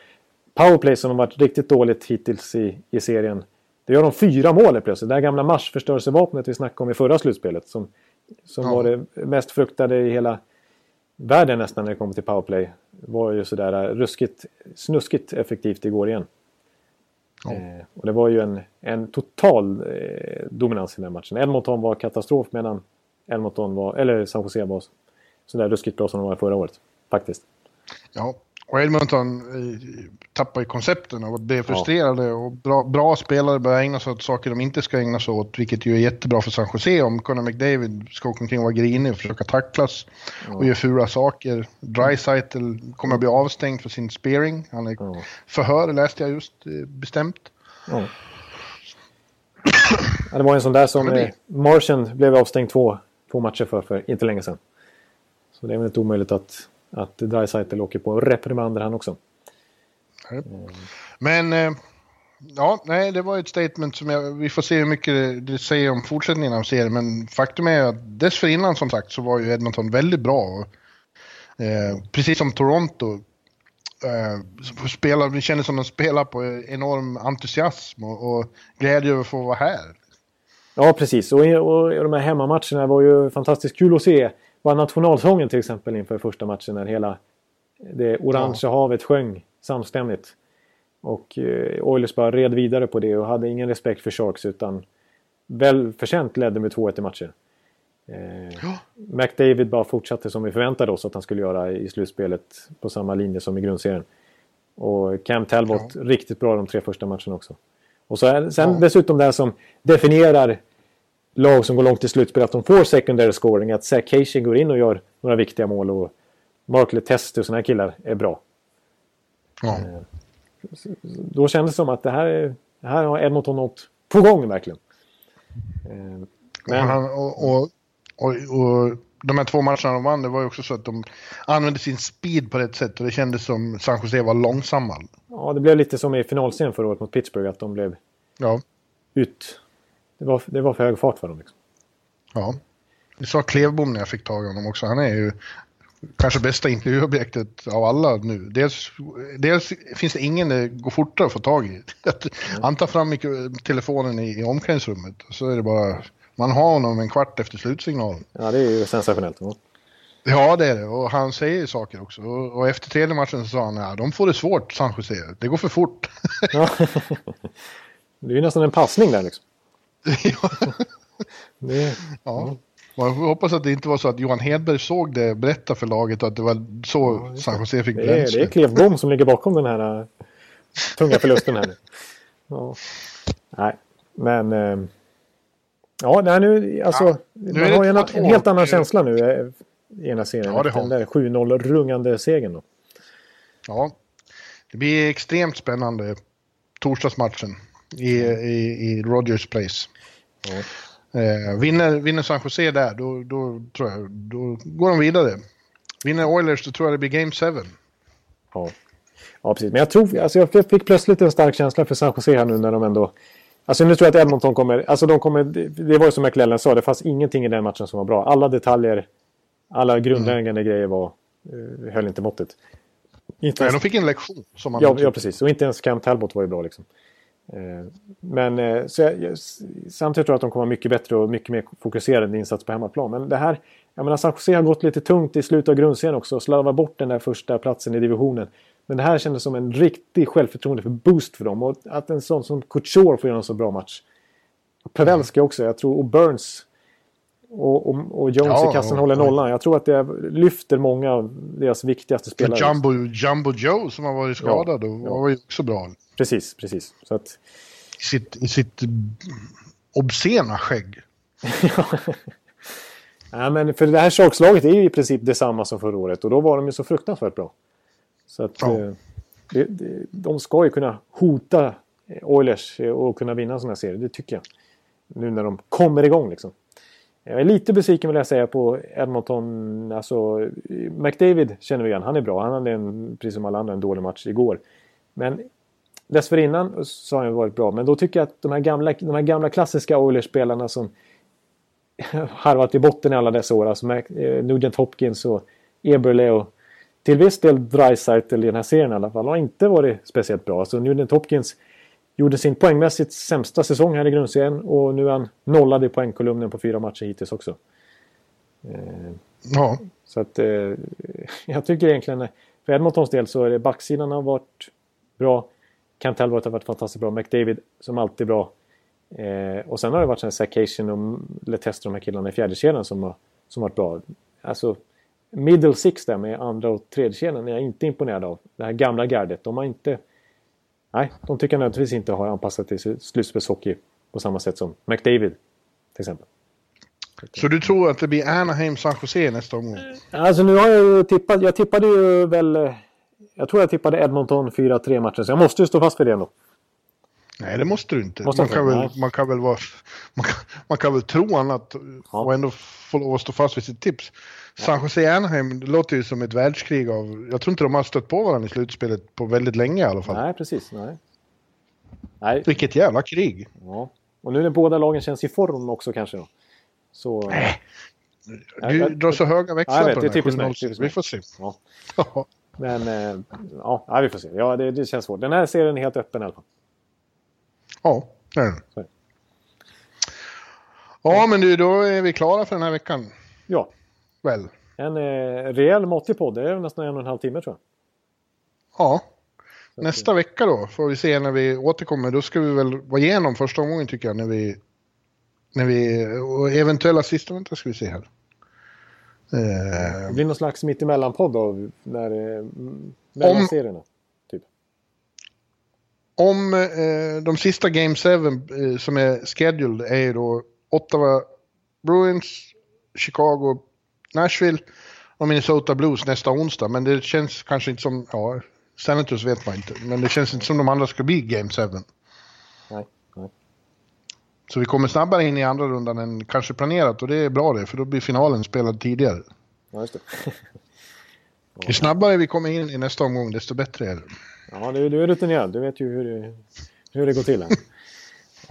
B: Powerplay som har varit riktigt dåligt hittills i, i serien. Då gör de fyra mål plötsligt. Det här gamla marsförstörelsevapnet vi snackade om i förra slutspelet. Som, som ja. var det mest fruktade i hela världen nästan när det kommer till powerplay. Var ju sådär ruskigt, snuskigt effektivt igår igen. Ja. Eh, och det var ju en, en total eh, dominans i den matchen. Edmonton var katastrof medan Edmonton var, eller San Jose var sådär ruskigt bra som de var förra året. Faktiskt.
C: Ja, och Edmonton eh, tappar ju koncepten och blev frustrerade ja. och bra, bra, spelare börjar ägna sig åt saker de inte ska ägna sig åt, vilket ju är jättebra för San Jose om Conor McDavid ska åka omkring och vara grinig och försöka tacklas ja. och göra fula saker. Dreisaitl kommer att bli avstängd för sin spearing. Han är ja. förhör, läste jag just eh, bestämt. Ja.
B: ja. det var en sån där som eh, Martian blev avstängd två, två matcher för, för inte länge sedan. Så det är väl inte omöjligt att att Dreisaitl åker på reprimander han också.
C: Men eh, ja, nej, det var ett statement som jag, vi får se hur mycket det, säger om fortsättningen av serien. Men faktum är att dessförinnan som sagt så var ju Edmonton väldigt bra. Och, eh, precis som Toronto. Eh, spelar, det kändes som de spelar på enorm entusiasm och, och glädje över att få vara här.
B: Ja, precis. Och, och, de här hemmamatcherna var ju fantastiskt kul att se. Bara nationalsången till exempel inför första matchen när hela det orangea havet sjöng samstämmigt. Och eh, Oilers bara red vidare på det och hade ingen respekt för Sharks utan välförtjänt ledde med 2-1 i matcher. Eh. McDavid bara fortsatte som vi förväntade oss att han skulle göra i slutspelet på samma linje som i grundserien. Och Cam Talbot ja. riktigt bra de tre första matcherna också. Och så är, sen ja. dessutom det här som definierar lag som går långt i slutspel att de får secondary scoring. Att Zach Cation går in och gör några viktiga mål och Mark Leteste och sådana här killar är bra. Ja. Eh, då kändes det som att det här, är, det här har Edmonton något på gång verkligen.
C: Eh, men... Och, och, och, och, de här två matcherna de vann, det var ju också så att de använde sin speed på rätt sätt och det kändes som San Jose var långsamma.
B: Ja, det blev lite som i finalserien förra året mot Pittsburgh, att de blev
C: ja.
B: ut... Det var, det var för hög fart för dem. Liksom.
C: Ja. Det sa Klevbom när jag fick tag i honom också. Han är ju kanske bästa intervjuobjektet av alla nu. Dels, dels finns det ingen det går fortare att få tag i. Han tar fram telefonen i, i omklädningsrummet. Så är det bara, man har honom en kvart efter slutsignalen.
B: Ja, det är ju sensationellt.
C: Ja, det är det. Och han säger saker också. Och, efter tredje matchen så sa han att ja, de får det svårt, San Jose. Det går för fort. Ja.
B: Det är ju nästan en passning där liksom.
C: Ja. Det, ja. Man hoppas att det inte var så att Johan Hedberg såg det, berätta för laget och att det var så ja, San Jose fick
B: bränsle. Det är, det är Klevbom som ligger bakom den här uh, tunga förlusten här nu. Ja. Nej, men... Uh, ja, nej, nu, alltså, ja, nu man har ju en, en, helt annan känsla nu uh, i ena serien. Ja, det har. Den där 7-0 rungande segern då.
C: Ja, det blir extremt spännande torsdagsmatchen i, i, i Rogers Place. Ja. Eh, vinner, vinner San Jose där, då, då tror jag, då går de vidare. Vinner Oilers, då tror jag det blir Game 7.
B: Ja. ja, precis. Men jag tror, alltså jag fick plötsligt en stark känsla för San Jose här nu när de ändå... Alltså nu tror jag att Edmonton kommer, alltså de kommer, det var ju som McLellan sa, det fanns ingenting i den matchen som var bra. Alla detaljer, alla grundläggande mm. grejer var, uh, höll inte måttet.
C: Inte Nej, ens... de fick en lektion. Som man
B: ja, ja, precis. Och inte ens Cam Talbot var ju bra liksom. Eh, men eh, så jag, samtidigt tror jag att de kommer vara mycket bättre och mycket mer fokuserade insats på hemmaplan. Men det här, jag menar San Jose har gått lite tungt i slutet av grundserien också och slarvat bort den där första platsen i divisionen. Men det här kändes som en riktig självförtroende för boost för dem. Och att en sån som Couture får göra en så bra match. Pavelski också, jag tror, och Burns och, och, och Jones ja, i kassen håller nollan. Jag tror att det lyfter många av deras viktigaste spelare.
C: Jumbo, Jumbo Joe som har varit skadad ja, och var ju också bra.
B: Precis, precis. Så att...
C: I sitt, i sitt obscena skägg.
B: ja, men för det här Sharks-laget är ju i princip detsamma som förra året och då var de ju så fruktansvärt bra. Så att ja. eh, det, det, de ska ju kunna hota Oilers och kunna vinna sån här serie, det tycker jag. Nu när de kommer igång liksom. Jag är lite besviken vill jag säga på Edmonton. Alltså, McDavid känner vi igen, han är bra. Han hade en, precis som alla andra en dålig match igår. Men Dessförinnan så har han varit bra, men då tycker jag att de här gamla, de här gamla klassiska Oilers-spelarna som harvat i botten i alla dessa år, alltså eh, Nugent Hopkins och Eberle och till viss del Dreisaitl i den här serien i alla fall, har inte varit speciellt bra. Alltså Nugent Hopkins gjorde sin poängmässigt sämsta säsong här i grundserien och nu är han nollad i poängkolumnen på fyra matcher hittills också.
C: Eh, ja.
B: Så att eh, jag tycker egentligen, för Edmontons del så är det backsidan har varit bra. Kent Talbot har varit fantastiskt bra. McDavid som alltid bra. Eh, och sen har det varit sådana Sacation och Letester, de här killarna i fjärdekedjan som har som varit bra. Alltså middle six där med andra och tredje kedjan är jag inte imponerad av. Det här gamla gardet. De har inte... Nej, de tycker jag nödvändigtvis inte har anpassat till slutspelshockey på samma sätt som McDavid till exempel.
C: Så du tror att det blir Anaheim San Jose nästa omgång?
B: Alltså nu har jag ju tippat, jag tippade ju väl jag tror jag tippade Edmonton 4-3 matchen, så jag måste ju stå fast för det ändå.
C: Nej, det måste du inte.
B: Måste
C: man, kan väl,
B: nej.
C: man, kan väl vara, man, kan, man kan väl tro annat
B: Ja.
C: och ändå få lov att stå fast vid sitt tips. San Jose Anaheim det låter ju som ett världskrig av... Jag tror inte de har stött på varandra i slutspelet på väldigt länge i alla fall.
B: Nej, precis. Nej. Nej,
C: Vilket jävla krig.
B: ja. Och nu när båda lagen känns i form också kanske då. Så...
C: Du
B: jag-
C: drar så höga
B: Ja,
C: växlar
B: jag vet,
C: på den här
B: typiskt mig,
C: 7-0.
B: typiskt
C: Vi får se.
B: Ja. Men eh, ja, vi får se. Ja, det, det känns svårt. Den här serien är helt öppen i alla fall.
C: Ja, det är den. Ja, men du, då är vi klara för den här veckan.
B: Ja,
C: Väl?
B: en eh, rejäl måttlig podd. Det är nästan en och en halv timme tror jag.
C: Ja. Nästa vecka då får vi se när vi återkommer. Då ska vi väl vara igenom första omgången tycker jag. När vi, när vi, och eventuella sista, vänta ska vi se här. Eh,
B: Det blir någon slags mittemellan-podd då. När, mellan
C: Om-
B: serierna. Typ.
C: om eh, de sista Game 7 eh, som är scheduled är ju då Ottawa Bruins, Chicago, Nashville och Minnesota Blues nästa onsdag. Men det känns kanske inte som, ja, Senators vet man inte. Men det känns inte som de andra ska bli Game 7. Så vi kommer snabbare in i andra rundan än kanske planerat och det är bra det, för då blir finalen spelad tidigare.
B: Ja, just det.
C: Ju snabbare vi kommer in i nästa omgång, desto bättre är det.
B: Ja, du, du är rutinerad. Du vet ju hur det, hur det går till. Här.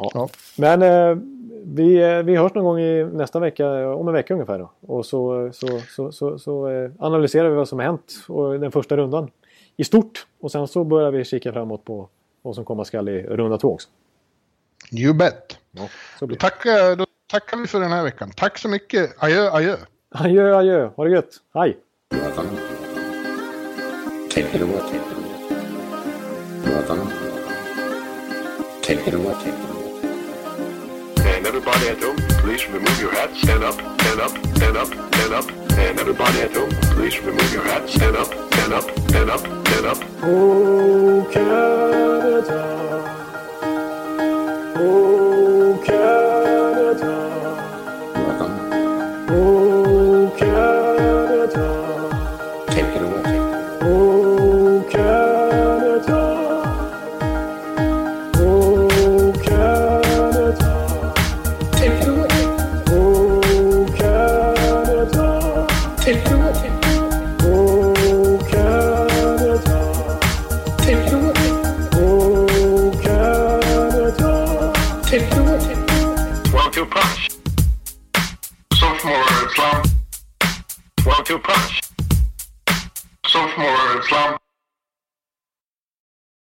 B: Ja.
C: Ja.
B: Men eh, vi, eh, vi hörs någon gång i nästa vecka, om en vecka ungefär. Då. Och så, så, så, så, så eh, analyserar vi vad som har hänt och den första rundan i stort. Och sen så börjar vi kika framåt på vad som komma skall i runda två också.
C: You bet!
B: Ja, så blir det.
C: tackar, då tackar vi för den här veckan. Tack så mycket! Adjö, adjö!
B: Adjö, adjö. Ha det gött. Hej!
E: And everybody at home, please remove your hats, stand up, stand up, stand up, stand up. And everybody at home, please remove your hats, stand up, stand up, stand up, stand up.
B: Oh, Canada.